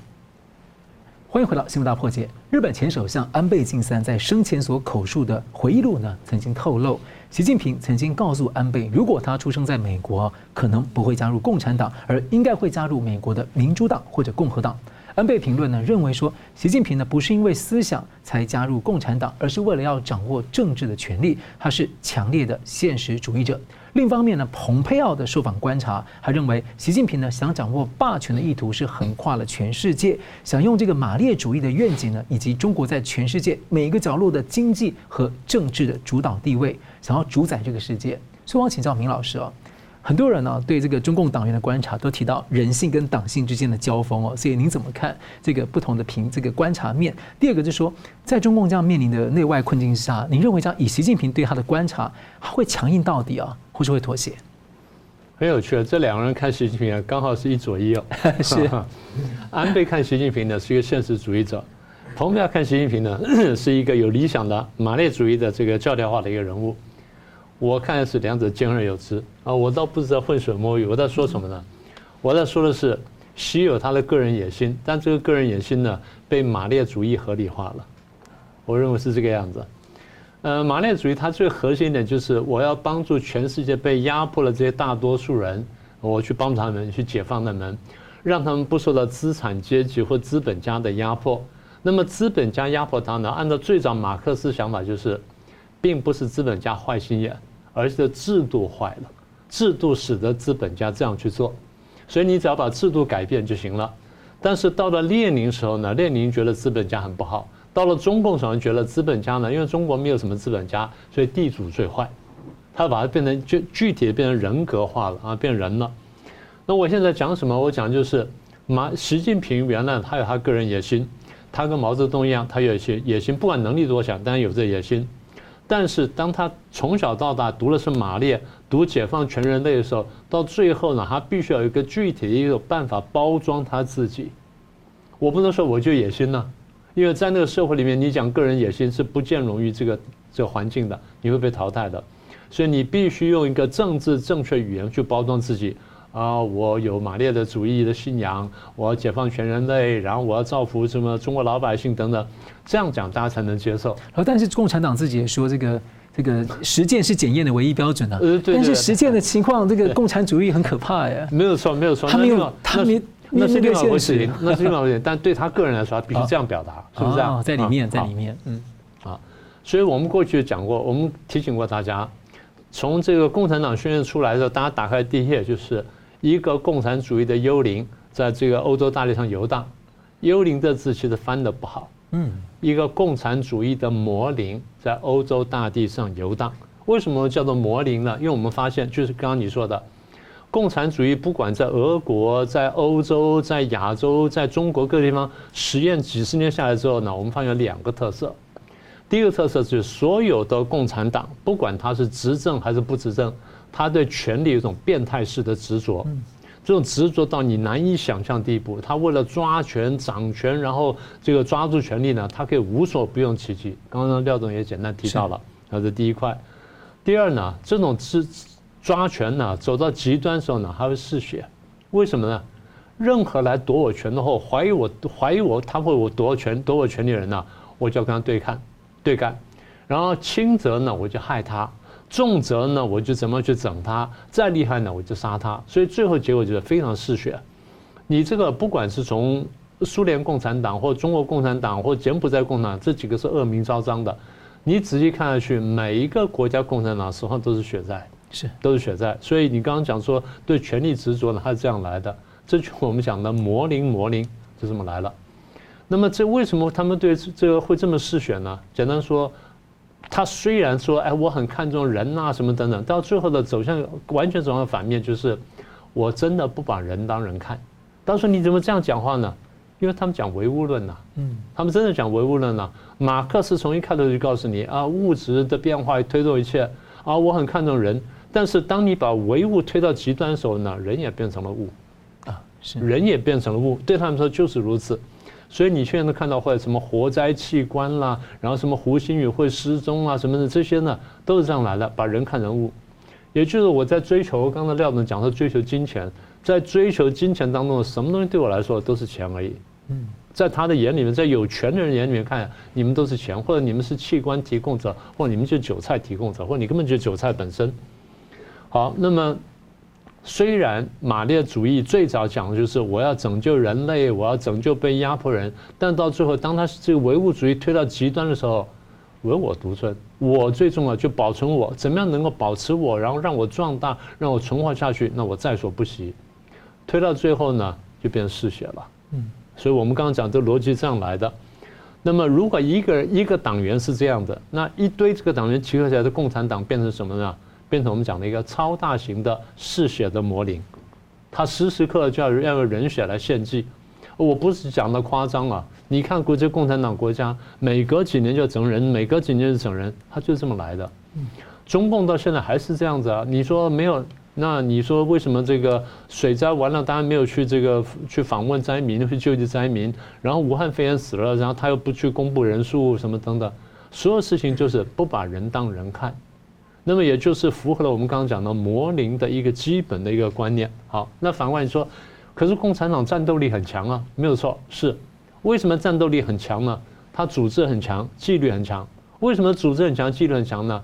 欢迎回到《新闻大破解》。日本前首相安倍晋三在生前所口述的回忆录呢，曾经透露，习近平曾经告诉安倍，如果他出生在美国，可能不会加入共产党，而应该会加入美国的民主党或者共和党。安倍评论呢，认为说，习近平呢不是因为思想才加入共产党，而是为了要掌握政治的权力，他是强烈的现实主义者。另一方面呢，蓬佩奥的受访观察还认为，习近平呢想掌握霸权的意图是横跨了全世界，想用这个马列主义的愿景呢，以及中国在全世界每一个角落的经济和政治的主导地位，想要主宰这个世界。所以我请教明老师啊。很多人呢对这个中共党员的观察都提到人性跟党性之间的交锋哦，所以您怎么看这个不同的评这个观察面？第二个就是说，在中共这样面临的内外困境下，您认为这样以习近平对他的观察，他会强硬到底啊，或是会妥协？很有趣啊，这两个人看习近平啊，刚好是一左一右。是，安倍看习近平呢是一个现实主义者，蓬佩奥看习近平呢 是一个有理想的马列主义的这个教条化的一个人物。我看的是两者兼而有之啊，我倒不是在浑水摸鱼，我在说什么呢？我在说的是，习有他的个人野心，但这个个人野心呢，被马列主义合理化了。我认为是这个样子。呃，马列主义它最核心的就是我要帮助全世界被压迫的这些大多数人，我去帮助他们去解放他们，让他们不受到资产阶级或资本家的压迫。那么资本家压迫他呢？按照最早马克思想法，就是，并不是资本家坏心眼。而是制度坏了，制度使得资本家这样去做，所以你只要把制度改变就行了。但是到了列宁时候呢，列宁觉得资本家很不好；到了中共时候，觉得资本家呢，因为中国没有什么资本家，所以地主最坏。他把它变成就具体的变成人格化了啊，变人了。那我现在讲什么？我讲就是马习近平原来他有他个人野心，他跟毛泽东一样，他有一些野心，不管能力多强，但是有这野心。但是当他从小到大读的是马列，读解放全人类的时候，到最后呢，他必须要有一个具体的一个办法包装他自己。我不能说我就野心呢，因为在那个社会里面，你讲个人野心是不见容于这个这个环境的，你会被淘汰的。所以你必须用一个政治正确语言去包装自己。啊，我有马列的主义的信仰，我要解放全人类，然后我要造福什么中国老百姓等等，这样讲大家才能接受。然后但是共产党自己也说，这个这个实践是检验的唯一标准啊。呃，对。但是实践的情况，这个共产主义很可怕呀。没有错，没有错。他没有，他没，那是另外一回事，那是另外一回事。但对他个人来说，他必须这样表达，是不是这样？在里面，在里面，嗯，啊，所以我们过去讲过，我们提醒过大家，从这个共产党宣言出来的时候，大家打开第一页就是。一个共产主义的幽灵在这个欧洲大地上游荡，幽灵这字其实翻得不好。嗯，一个共产主义的魔灵在欧洲大地上游荡。为什么叫做魔灵呢？因为我们发现，就是刚刚你说的，共产主义不管在俄国、在欧洲、在亚洲、在中国各个地方实验几十年下来之后呢，我们发现两个特色。第一个特色就是所有的共产党，不管他是执政还是不执政。他对权力有一种变态式的执着，这种执着到你难以想象地步。他为了抓权、掌权，然后这个抓住权力呢，他可以无所不用其极。刚刚廖总也简单提到了，这是第一块。第二呢，这种执抓权呢，走到极端的时候呢，还会嗜血。为什么呢？任何来夺我权的后，怀疑我怀疑我他会我夺权夺我权利的人呢，我就要跟他对抗对干。然后轻则呢，我就害他。重则呢，我就怎么去整他；再厉害呢，我就杀他。所以最后结果就是非常嗜血。你这个不管是从苏联共产党，或中国共产党，或柬埔寨共产党，这几个是恶名昭彰的。你仔细看下去，每一个国家共产党实际上都是血债，是都是血债。所以你刚刚讲说对权力执着呢，它是这样来的。这就我们讲的魔灵，魔灵就这么来了。那么这为什么他们对这个会这么嗜血呢？简单说。他虽然说哎，我很看重人啊什么等等，到最后的走向完全走向反面，就是我真的不把人当人看。当时你怎么这样讲话呢？因为他们讲唯物论呐，嗯，他们真的讲唯物论呐。马克思从一开头就告诉你啊，物质的变化推动一切啊，我很看重人，但是当你把唯物推到极端的时候呢，人也变成了物，啊，是人也变成了物，对他们说就是如此。所以你现在能看到或者什么活摘器官啦，然后什么胡鑫宇会失踪啊什么的这些呢，都是这样来的，把人看人物。也就是我在追求，刚才廖总讲说追求金钱，在追求金钱当中，什么东西对我来说都是钱而已。嗯，在他的眼里面，在有权的人眼里面看，你们都是钱，或者你们是器官提供者，或者你们就是韭菜提供者，或者你根本就是韭菜本身。好，那么虽然马列主义最早讲的就是我要拯救人类，我要拯救被压迫人，但到最后，当他这个唯物主义推到极端的时候，唯我独尊，我最重要就保存我，怎么样能够保持我，然后让我壮大，让我存活下去，那我在所不惜。推到最后呢，就变成嗜血了。嗯。所以我们刚刚讲这逻辑这样来的。那么，如果一个一个党员是这样的，那一堆这个党员集合起来的共产党变成什么呢？变成我们讲的一个超大型的嗜血的魔灵，他时时刻刻就要要用人血来献祭。我不是讲的夸张啊，你看国际共产党国家，每隔几年就整人，每隔几年就整人，他就这么来的。中共到现在还是这样子啊？你说没有？那你说为什么这个水灾完了，当然没有去这个去访问灾民，去救济灾民，然后武汉肺炎死了，然后他又不去公布人数什么等等，所有事情就是不把人当人看，那么也就是符合了我们刚刚讲的魔灵的一个基本的一个观念。好，那反过来说，可是共产党战斗力很强啊，没有错，是为什么战斗力很强呢？他组织很强，纪律很强。为什么组织很强，纪律很强呢？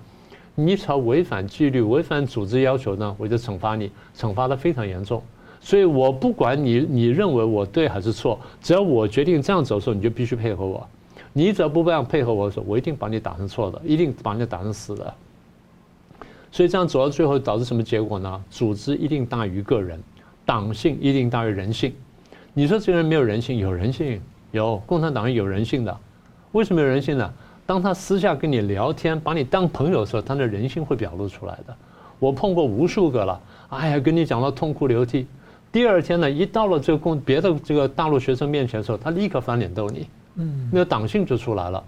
你只要违反纪律、违反组织要求呢，我就惩罚你，惩罚的非常严重。所以我不管你你认为我对还是错，只要我决定这样走的时候，你就必须配合我。你只要不这样配合我的时候，我一定把你打成错的，一定把你打成死的。所以这样走到最后导致什么结果呢？组织一定大于个人，党性一定大于人性。你说这个人没有人性？有人性，有共产党员有人性的。为什么有人性呢？当他私下跟你聊天，把你当朋友的时候，他的人性会表露出来的。我碰过无数个了，哎呀，跟你讲到痛哭流涕。第二天呢，一到了这个共别的这个大陆学生面前的时候，他立刻翻脸逗你，嗯，那个党性就出来了。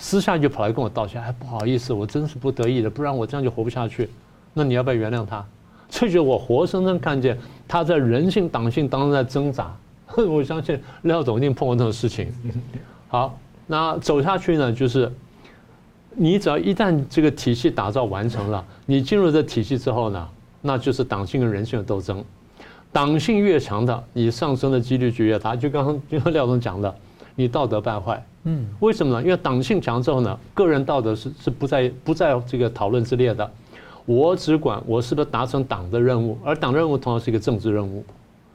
私下就跑来跟我道歉，哎，不好意思，我真是不得已的，不然我这样就活不下去。那你要不要原谅他？这就我活生生看见他在人性、党性当中在挣扎。我相信廖总一定碰过这种事情。好。那走下去呢，就是你只要一旦这个体系打造完成了，你进入这体系之后呢，那就是党性跟人性的斗争。党性越强的，你上升的几率就越大。就刚刚就像廖总讲的，你道德败坏。嗯，为什么呢？因为党性强之后呢，个人道德是是不在不在这个讨论之列的。我只管我是不是达成党的任务，而党任务同样是一个政治任务。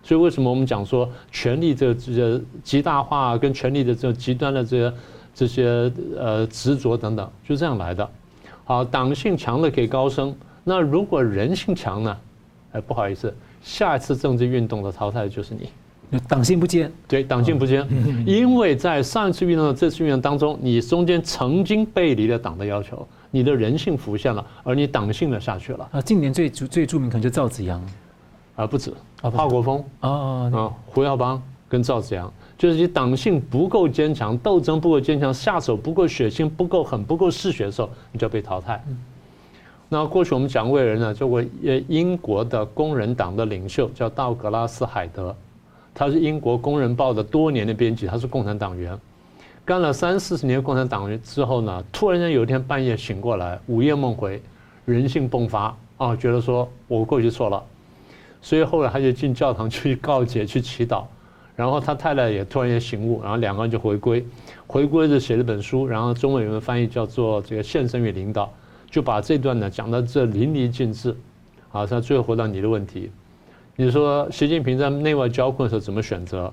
所以为什么我们讲说权力这这个极大化跟权力的这个极端的这些这些呃执着等等，就这样来的。好，党性强的可以高升，那如果人性强呢？哎，不好意思，下一次政治运动的淘汰就是你。党性不坚，对，党性不坚，因为在上一次运动的这次运动当中，你中间曾经背离了党的要求，你的人性浮现了，而你党性的下去了。啊，近年最最著名可能就赵紫阳。啊，不止啊，华国锋。啊啊，胡耀邦跟赵紫阳，就是你党性不够坚强，斗争不够坚强，下手不够血腥，不够狠，不够嗜血的时候，你就要被淘汰。那过去我们讲过人呢，就为英国的工人党的领袖叫道格拉斯海德，他是英国工人报的多年的编辑，他是共产党员，干了三四十年共产党员之后呢，突然间有一天半夜醒过来，午夜梦回，人性迸发啊，觉得说我过去错了。所以后来他就进教堂去告解、去祈祷，然后他太太也突然间醒悟，然后两个人就回归，回归就写了本书，然后中文有个翻译叫做《这个献身与领导》，就把这段呢讲到这淋漓尽致。好，他最后回到你的问题，你说习近平在内外交困的时候怎么选择？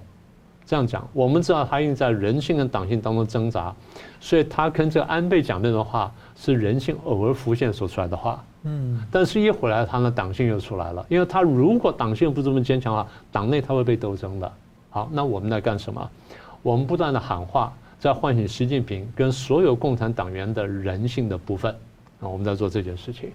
这样讲，我们知道他应在人性跟党性当中挣扎，所以他跟这个安倍讲那种话是人性偶尔浮现说出来的话。嗯，但是一回来，他的党性又出来了，因为他如果党性不这么坚强的话，党内他会被斗争的。好，那我们在干什么？我们不断的喊话，在唤醒习近平跟所有共产党员的人性的部分啊，我们在做这件事情。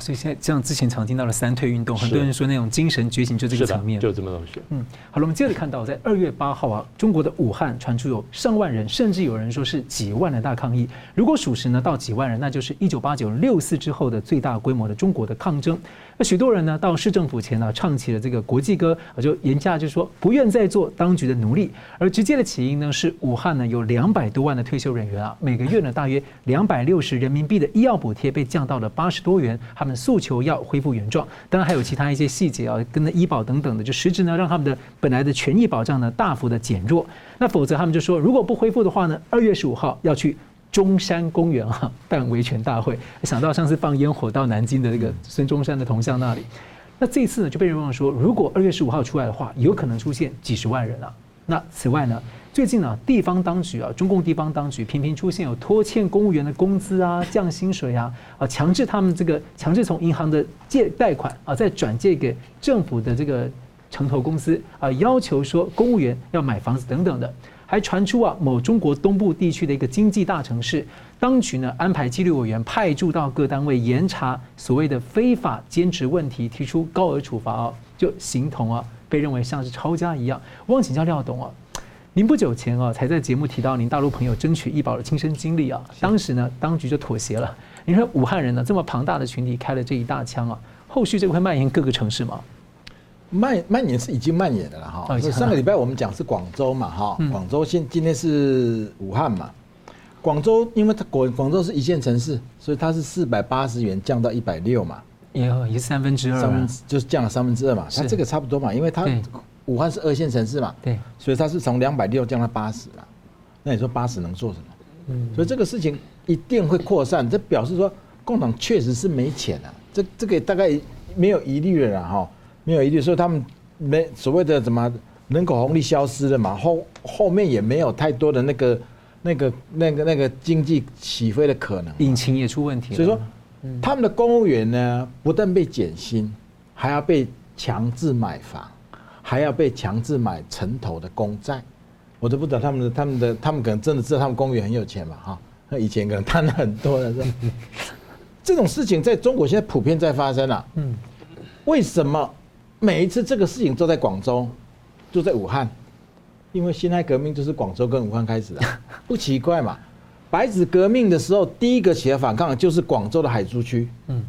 所以现在像之前常听到的三退运动，很多人说那种精神觉醒就这个层面，就这么东西。嗯，好了，我们接着看到，在二月八号啊，中国的武汉传出有上万人，甚至有人说是几万的大抗议。如果属实呢，到几万人，那就是一九八九六四之后的最大规模的中国的抗争。那许多人呢，到市政府前呢，唱起了这个国际歌，就言下就是说不愿再做当局的奴隶。而直接的起因呢，是武汉呢有两百多万的退休人员啊，每个月呢大约两百六十人民币的医药补贴被降到了八十多元。他们诉求要恢复原状，当然还有其他一些细节啊，跟那医保等等的，就实质呢让他们的本来的权益保障呢大幅的减弱。那否则他们就说，如果不恢复的话呢，二月十五号要去中山公园啊办维权大会。想到上次放烟火到南京的那个孙中山的铜像那里，那这次呢就被人问说，如果二月十五号出来的话，有可能出现几十万人啊。那此外呢？最近呢，地方当局啊，中共地方当局频频出现有拖欠公务员的工资啊、降薪水啊、啊强制他们这个强制从银行的借贷款啊，再转借给政府的这个城投公司啊，要求说公务员要买房子等等的，还传出啊，某中国东部地区的一个经济大城市，当局呢安排纪律委员派驻到各单位严查所谓的非法兼职问题，提出高额处罚啊，就形同啊被认为像是抄家一样。我想请教廖董啊。您不久前啊，才在节目提到您大陆朋友争取医保的亲身经历啊，当时呢，当局就妥协了。您说武汉人呢，这么庞大的群体开了这一大枪啊，后续这个会蔓延各个城市吗？蔓蔓延是已经蔓延的了哈。哦、上个礼拜我们讲是广州嘛哈，广州现今天是武汉嘛。广州因为它广广州是一线城市，所以它是四百八十元降到一百六嘛，也也是三分之二，三分就是降了三分之二嘛。它这个差不多嘛，因为它。武汉是二线城市嘛，对，所以它是从两百六降到八十了。那你说八十能做什么？嗯，所以这个事情一定会扩散，这表示说共党确实是没钱了。这这个大概没有疑虑了哈，没有疑虑，所以他们没所谓的什么人口红利消失了嘛，后后面也没有太多的那个那个那个那个经济起飞的可能，引擎也出问题。所以说，他们的公务员呢，不但被减薪，还要被强制买房。还要被强制买城投的公债，我都不知道他们的他们的他们可能真的知道他们公务员很有钱嘛哈？那以前可能贪了很多的，这种事情在中国现在普遍在发生啊。嗯，为什么每一次这个事情都在广州，就在武汉？因为辛亥革命就是广州跟武汉开始的，不奇怪嘛。白纸革命的时候，第一个起来反抗的就是广州的海珠区，嗯，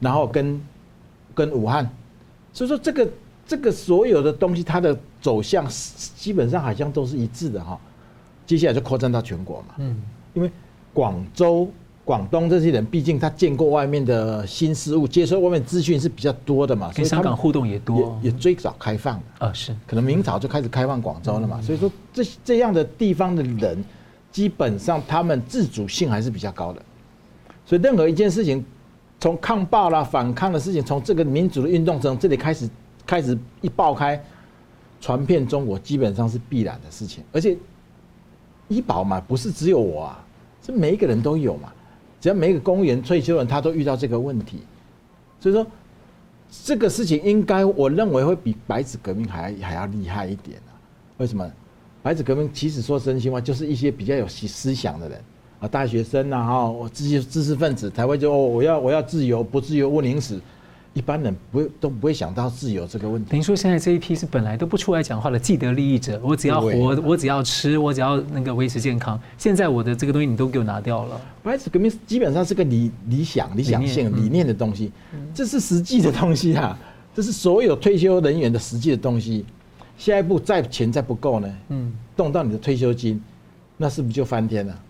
然后跟跟武汉，所以说这个。这个所有的东西，它的走向基本上好像都是一致的哈。接下来就扩展到全国嘛。嗯，因为广州、广东这些人，毕竟他见过外面的新事物，接受外面资讯是比较多的嘛。跟香港互动也多，也最早开放啊，是。可能明朝就开始开放广州了嘛。所以说，这这样的地方的人，基本上他们自主性还是比较高的。所以任何一件事情，从抗暴啦、反抗的事情，从这个民主的运动从这里开始。开始一爆开，传遍中国基本上是必然的事情。而且医保嘛，不是只有我啊，是每一个人都有嘛。只要每一个公务员退休人，他都遇到这个问题。所以说，这个事情应该我认为会比白纸革命还还要厉害一点啊。为什么？白纸革命其实说真心话，就是一些比较有思想的人啊，大学生啊，哈，知识知识分子才会就我要我要自由，不自由问宁死。一般人不会都不会想到自由这个问题。等于说，现在这一批是本来都不出来讲话的既得利益者，我只要活，我只要吃，我只要那个维持健康。现在我的这个东西你都给我拿掉了。白纸革命基本上是个理理想、理想性、理念的东西，这是实际的东西啊，这是所有退休人员的实际的东西。下一步再钱再不够呢，嗯，动到你的退休金，那是不是就翻天了？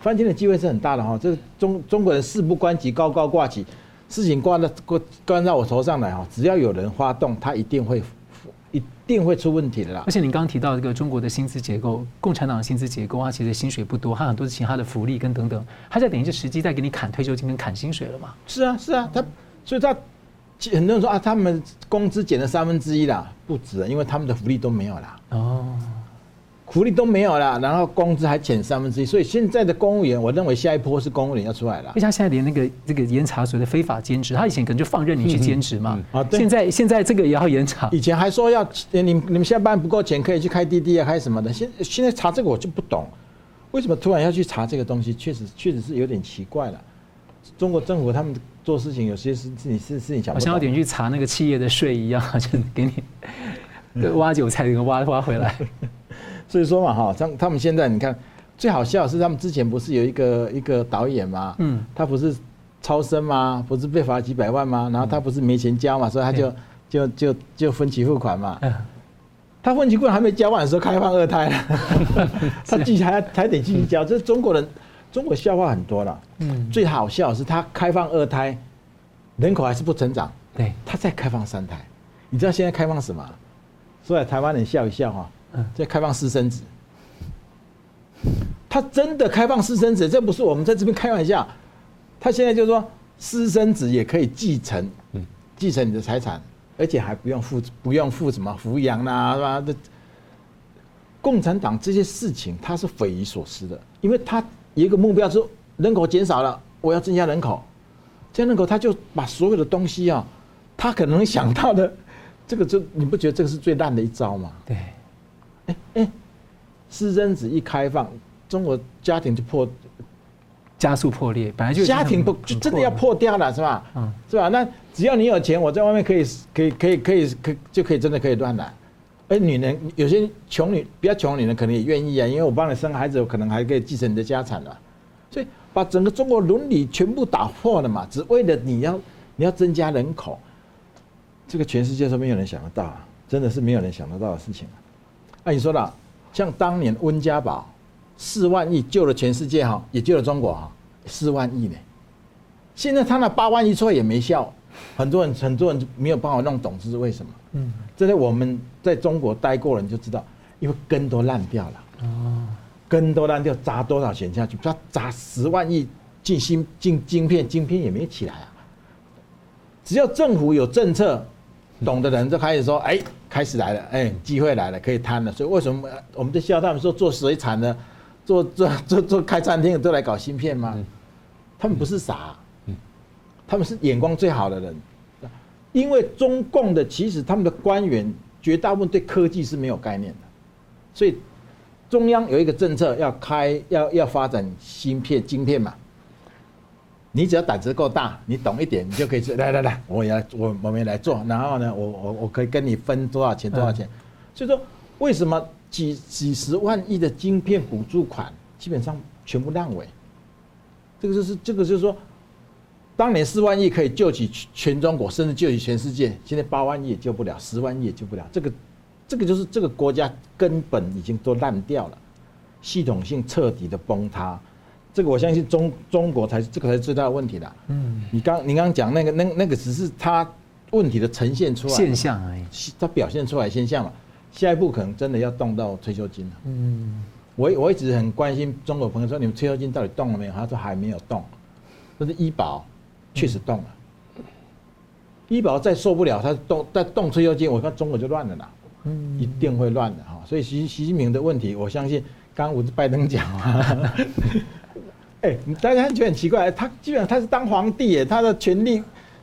翻天的机会是很大的哈。这中中国人事不关己，高高挂起。事情挂到挂挂到我头上来哈，只要有人发动，他一定会一定会出问题的啦。而且你刚刚提到这个中国的薪资结构，共产党的薪资结构，它其实薪水不多，它很多是其他的福利跟等等，它在等于是实际在给你砍退休金跟砍薪水了嘛？是啊是啊，他所以他很多人说啊，他们工资减了三分之一啦，不止，因为他们的福利都没有啦。哦。福利都没有了，然后工资还减三分之一，所以现在的公务员，我认为下一波是公务员要出来了。为他现在连那个这个严查所谓的非法兼职，他以前可能就放任你去兼职嘛，啊，现在现在这个也要严查。以前还说要你你们下班不够钱可以去开滴滴啊，开什么的，现现在查这个我就不懂，为什么突然要去查这个东西？确实确实是有点奇怪了。中国政府他们做事情有些事是你是是你想好，像有点去查那个企业的税一样，就给你挖韭菜，给挖挖回来。所以说嘛，哈，像他们现在你看，最好笑的是他们之前不是有一个一个导演嘛？嗯，他不是超生吗？不是被罚几百万吗？然后他不是没钱交嘛，所以他就就就就分期付款嘛。他分期付款还没交完的时候，开放二胎了，他继续还还得继续交。这是中国人，中国笑话很多了。嗯，最好笑是他开放二胎，人口还是不成长。对，他再开放三胎，你知道现在开放什么？所以台湾人笑一笑哈。在开放私生子，他真的开放私生子，这不是我们在这边开玩笑。他现在就是说，私生子也可以继承，继承你的财产，而且还不用付不用付什么抚养啦，是吧？这共产党这些事情他是匪夷所思的，因为他有一个目标是人口减少了，我要增加人口，增加人口他就把所有的东西啊，他可能想到的这个就你不觉得这个是最烂的一招吗？对。哎哎，私生子一开放，中国家庭就破，加速破裂。本来就家庭不就真的要破掉了，是吧？嗯，是吧？那只要你有钱，我在外面可以可以可以可以可就可以真的可以乱来。而女人有些穷女比较穷的女人可能也愿意啊，因为我帮你生孩子，我可能还可以继承你的家产了。所以把整个中国伦理全部打破了嘛，只为了你要你要增加人口，这个全世界都没有人想得到啊，真的是没有人想得到的事情。那你说了，像当年温家宝四万亿救了全世界哈，也救了中国哈，四万亿呢。现在他那八万亿出来也没效，很多人很多人没有办法弄懂这是为什么？嗯，这在我们在中国待过了你就知道，因为根都烂掉了。哦，根都烂掉，砸多少钱下去？他砸十万亿进芯进晶片，晶片也没起来啊。只要政府有政策。懂的人就开始说：“哎，开始来了，哎，机会来了，可以贪了。”所以为什么我们在笑他们说做水产的、做做做做开餐厅的都来搞芯片吗？他们不是傻，他们是眼光最好的人。因为中共的其实他们的官员绝大部分对科技是没有概念的，所以中央有一个政策要开要要发展芯片晶片嘛。你只要胆子够大，你懂一点，你就可以说来来来，我也来，我我们也来做。然后呢，我我我可以跟你分多少钱多少钱。所以说，为什么几几十万亿的晶片补助款基本上全部烂尾？这个就是这个就是说，当年四万亿可以救起全中国，甚至救起全世界，现在八万亿也救不了，十万亿也救不了。这个这个就是这个国家根本已经都烂掉了，系统性彻底的崩塌。这个我相信中中国才是这个才是最大的问题的。嗯，你刚你刚刚讲那个那那个只是它问题的呈现出来现象而已，它表现出来现象嘛。下一步可能真的要动到退休金了。嗯，我我一直很关心中国朋友说，你们退休金到底动了没有？他说还没有动，但是医保确实动了。医保再受不了，他动再动退休金，我看中国就乱了啦。嗯，一定会乱的哈。所以习习近平的问题，我相信刚刚我是拜登讲啊。哎，大家觉得很奇怪，他基本上他是当皇帝耶，他的权力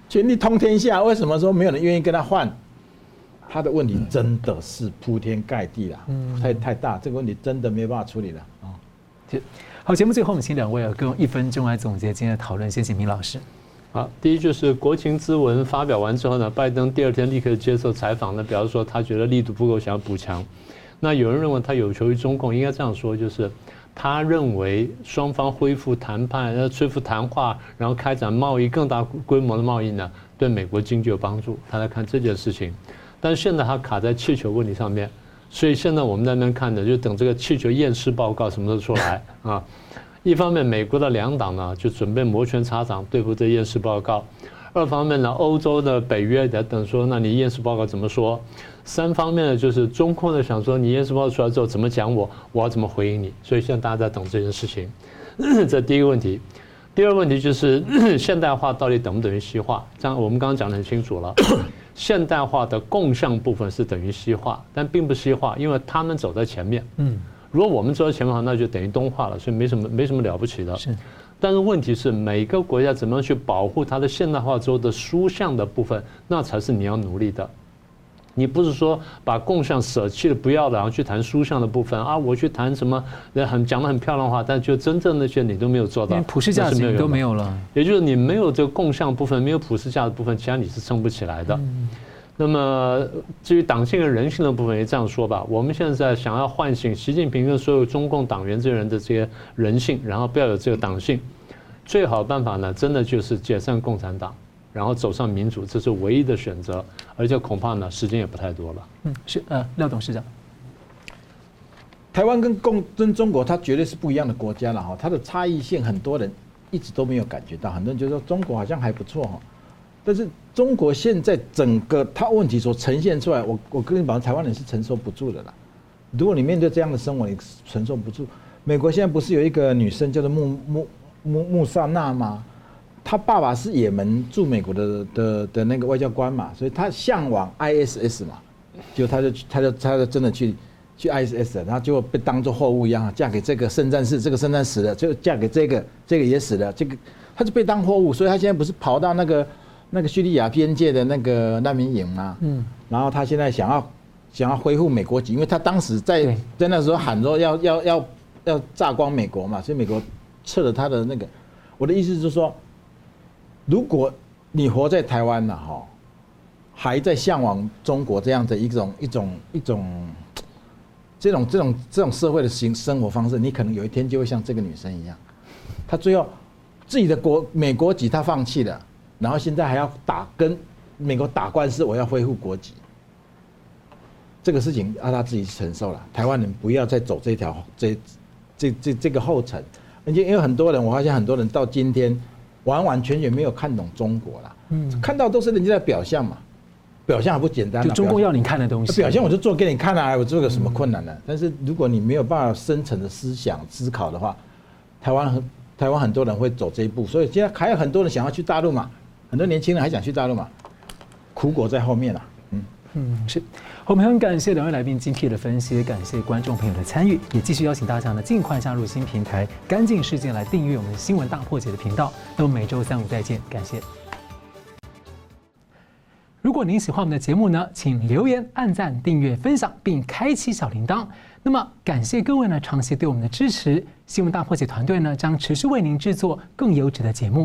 权力通天下，为什么说没有人愿意跟他换？他的问题真的是铺天盖地了，嗯，太太大，这个问题真的没有办法处理了啊。好，节目最后我们请两位啊，各用一分钟来总结今天的讨论，先请明老师。好，第一就是国情咨文发表完之后呢，拜登第二天立刻接受采访呢，表示说他觉得力度不够，想要补强。那有人认为他有求于中共，应该这样说就是。他认为双方恢复谈判，要恢复谈话，然后开展贸易更大规模的贸易呢，对美国经济有帮助。他来看这件事情，但是现在他卡在气球问题上面，所以现在我们在那边看的就等这个气球验尸报告什么时候出来啊？一方面，美国的两党呢就准备摩拳擦掌对付这验尸报告；二方面呢，欧洲的北约在等说，那你验尸报告怎么说？三方面呢，就是中控的想说，你验尸报告出来之后怎么讲我，我要怎么回应你？所以现在大家在等这件事情，这第一个问题。第二个问题就是 现代化到底等不等于西化？这样我们刚刚讲得很清楚了，现代化的共向部分是等于西化，但并不西化，因为他们走在前面。嗯，如果我们走在前面的话，那就等于东化了，所以没什么没什么了不起的。是，但是问题是每个国家怎么样去保护它的现代化之后的输项的部分，那才是你要努力的。你不是说把共享舍弃了不要了，然后去谈书相的部分啊？我去谈什么很讲的很漂亮的话，但就真正那些你都没有做到，普世价值你都没有了。也就是你没有这个共享部分，没有普世价值部分，其他你是撑不起来的。嗯、那么至于党性和人性的部分，也这样说吧。我们现在想要唤醒习近平跟所有中共党员这些人的这些人性，然后不要有这个党性，最好的办法呢，真的就是解散共产党。然后走上民主，这是唯一的选择，而且恐怕呢，时间也不太多了。嗯，是呃，廖董事长，台湾跟共跟中国，它绝对是不一样的国家了哈，它的差异性很多人一直都没有感觉到，很多人觉得说中国好像还不错哈，但是中国现在整个它问题所呈现出来，我我跟你讲，台湾人是承受不住的啦。如果你面对这样的生活，你承受不住。美国现在不是有一个女生叫做穆穆穆穆萨纳嘛？他爸爸是也门驻美国的的的那个外交官嘛，所以他向往 ISS 嘛，就他就他就他就真的去去 ISS，然后就被当作货物一样，嫁给这个圣战士，这个圣战死了，就嫁给这个，这个也死了，这个他就被当货物，所以他现在不是跑到那个那个叙利亚边界的那个难民营嘛，嗯，然后他现在想要想要恢复美国籍，因为他当时在在那时候喊说要要要要炸光美国嘛，所以美国撤了他的那个，我的意思是说。如果你活在台湾了，哈，还在向往中国这样的一种一种一种这种这种这种社会的生生活方式，你可能有一天就会像这个女生一样，她最后自己的国美国籍她放弃了，然后现在还要打跟美国打官司，我要恢复国籍，这个事情让她自己承受了。台湾人不要再走这条这这这这个后尘，而且因为很多人，我发现很多人到今天。完完全全没有看懂中国啦，嗯，看到都是人家的表象嘛，表象还不简单，就中共要你看的东西，表象我就做给你看啊，我做个什么困难呢？但是如果你没有办法深层的思想思考的话，台湾很台湾很多人会走这一步，所以现在还有很多人想要去大陆嘛，很多年轻人还想去大陆嘛，苦果在后面啊。嗯，是，我们很感谢两位来宾精辟的分析，感谢观众朋友的参与，也继续邀请大家呢尽快加入新平台“干净世界”来订阅我们新闻大破解的频道。那么每周三五再见，感谢。如果您喜欢我们的节目呢，请留言、按赞、订阅、分享，并开启小铃铛。那么感谢各位呢长期对我们的支持，新闻大破解团队呢将持续为您制作更优质的节目。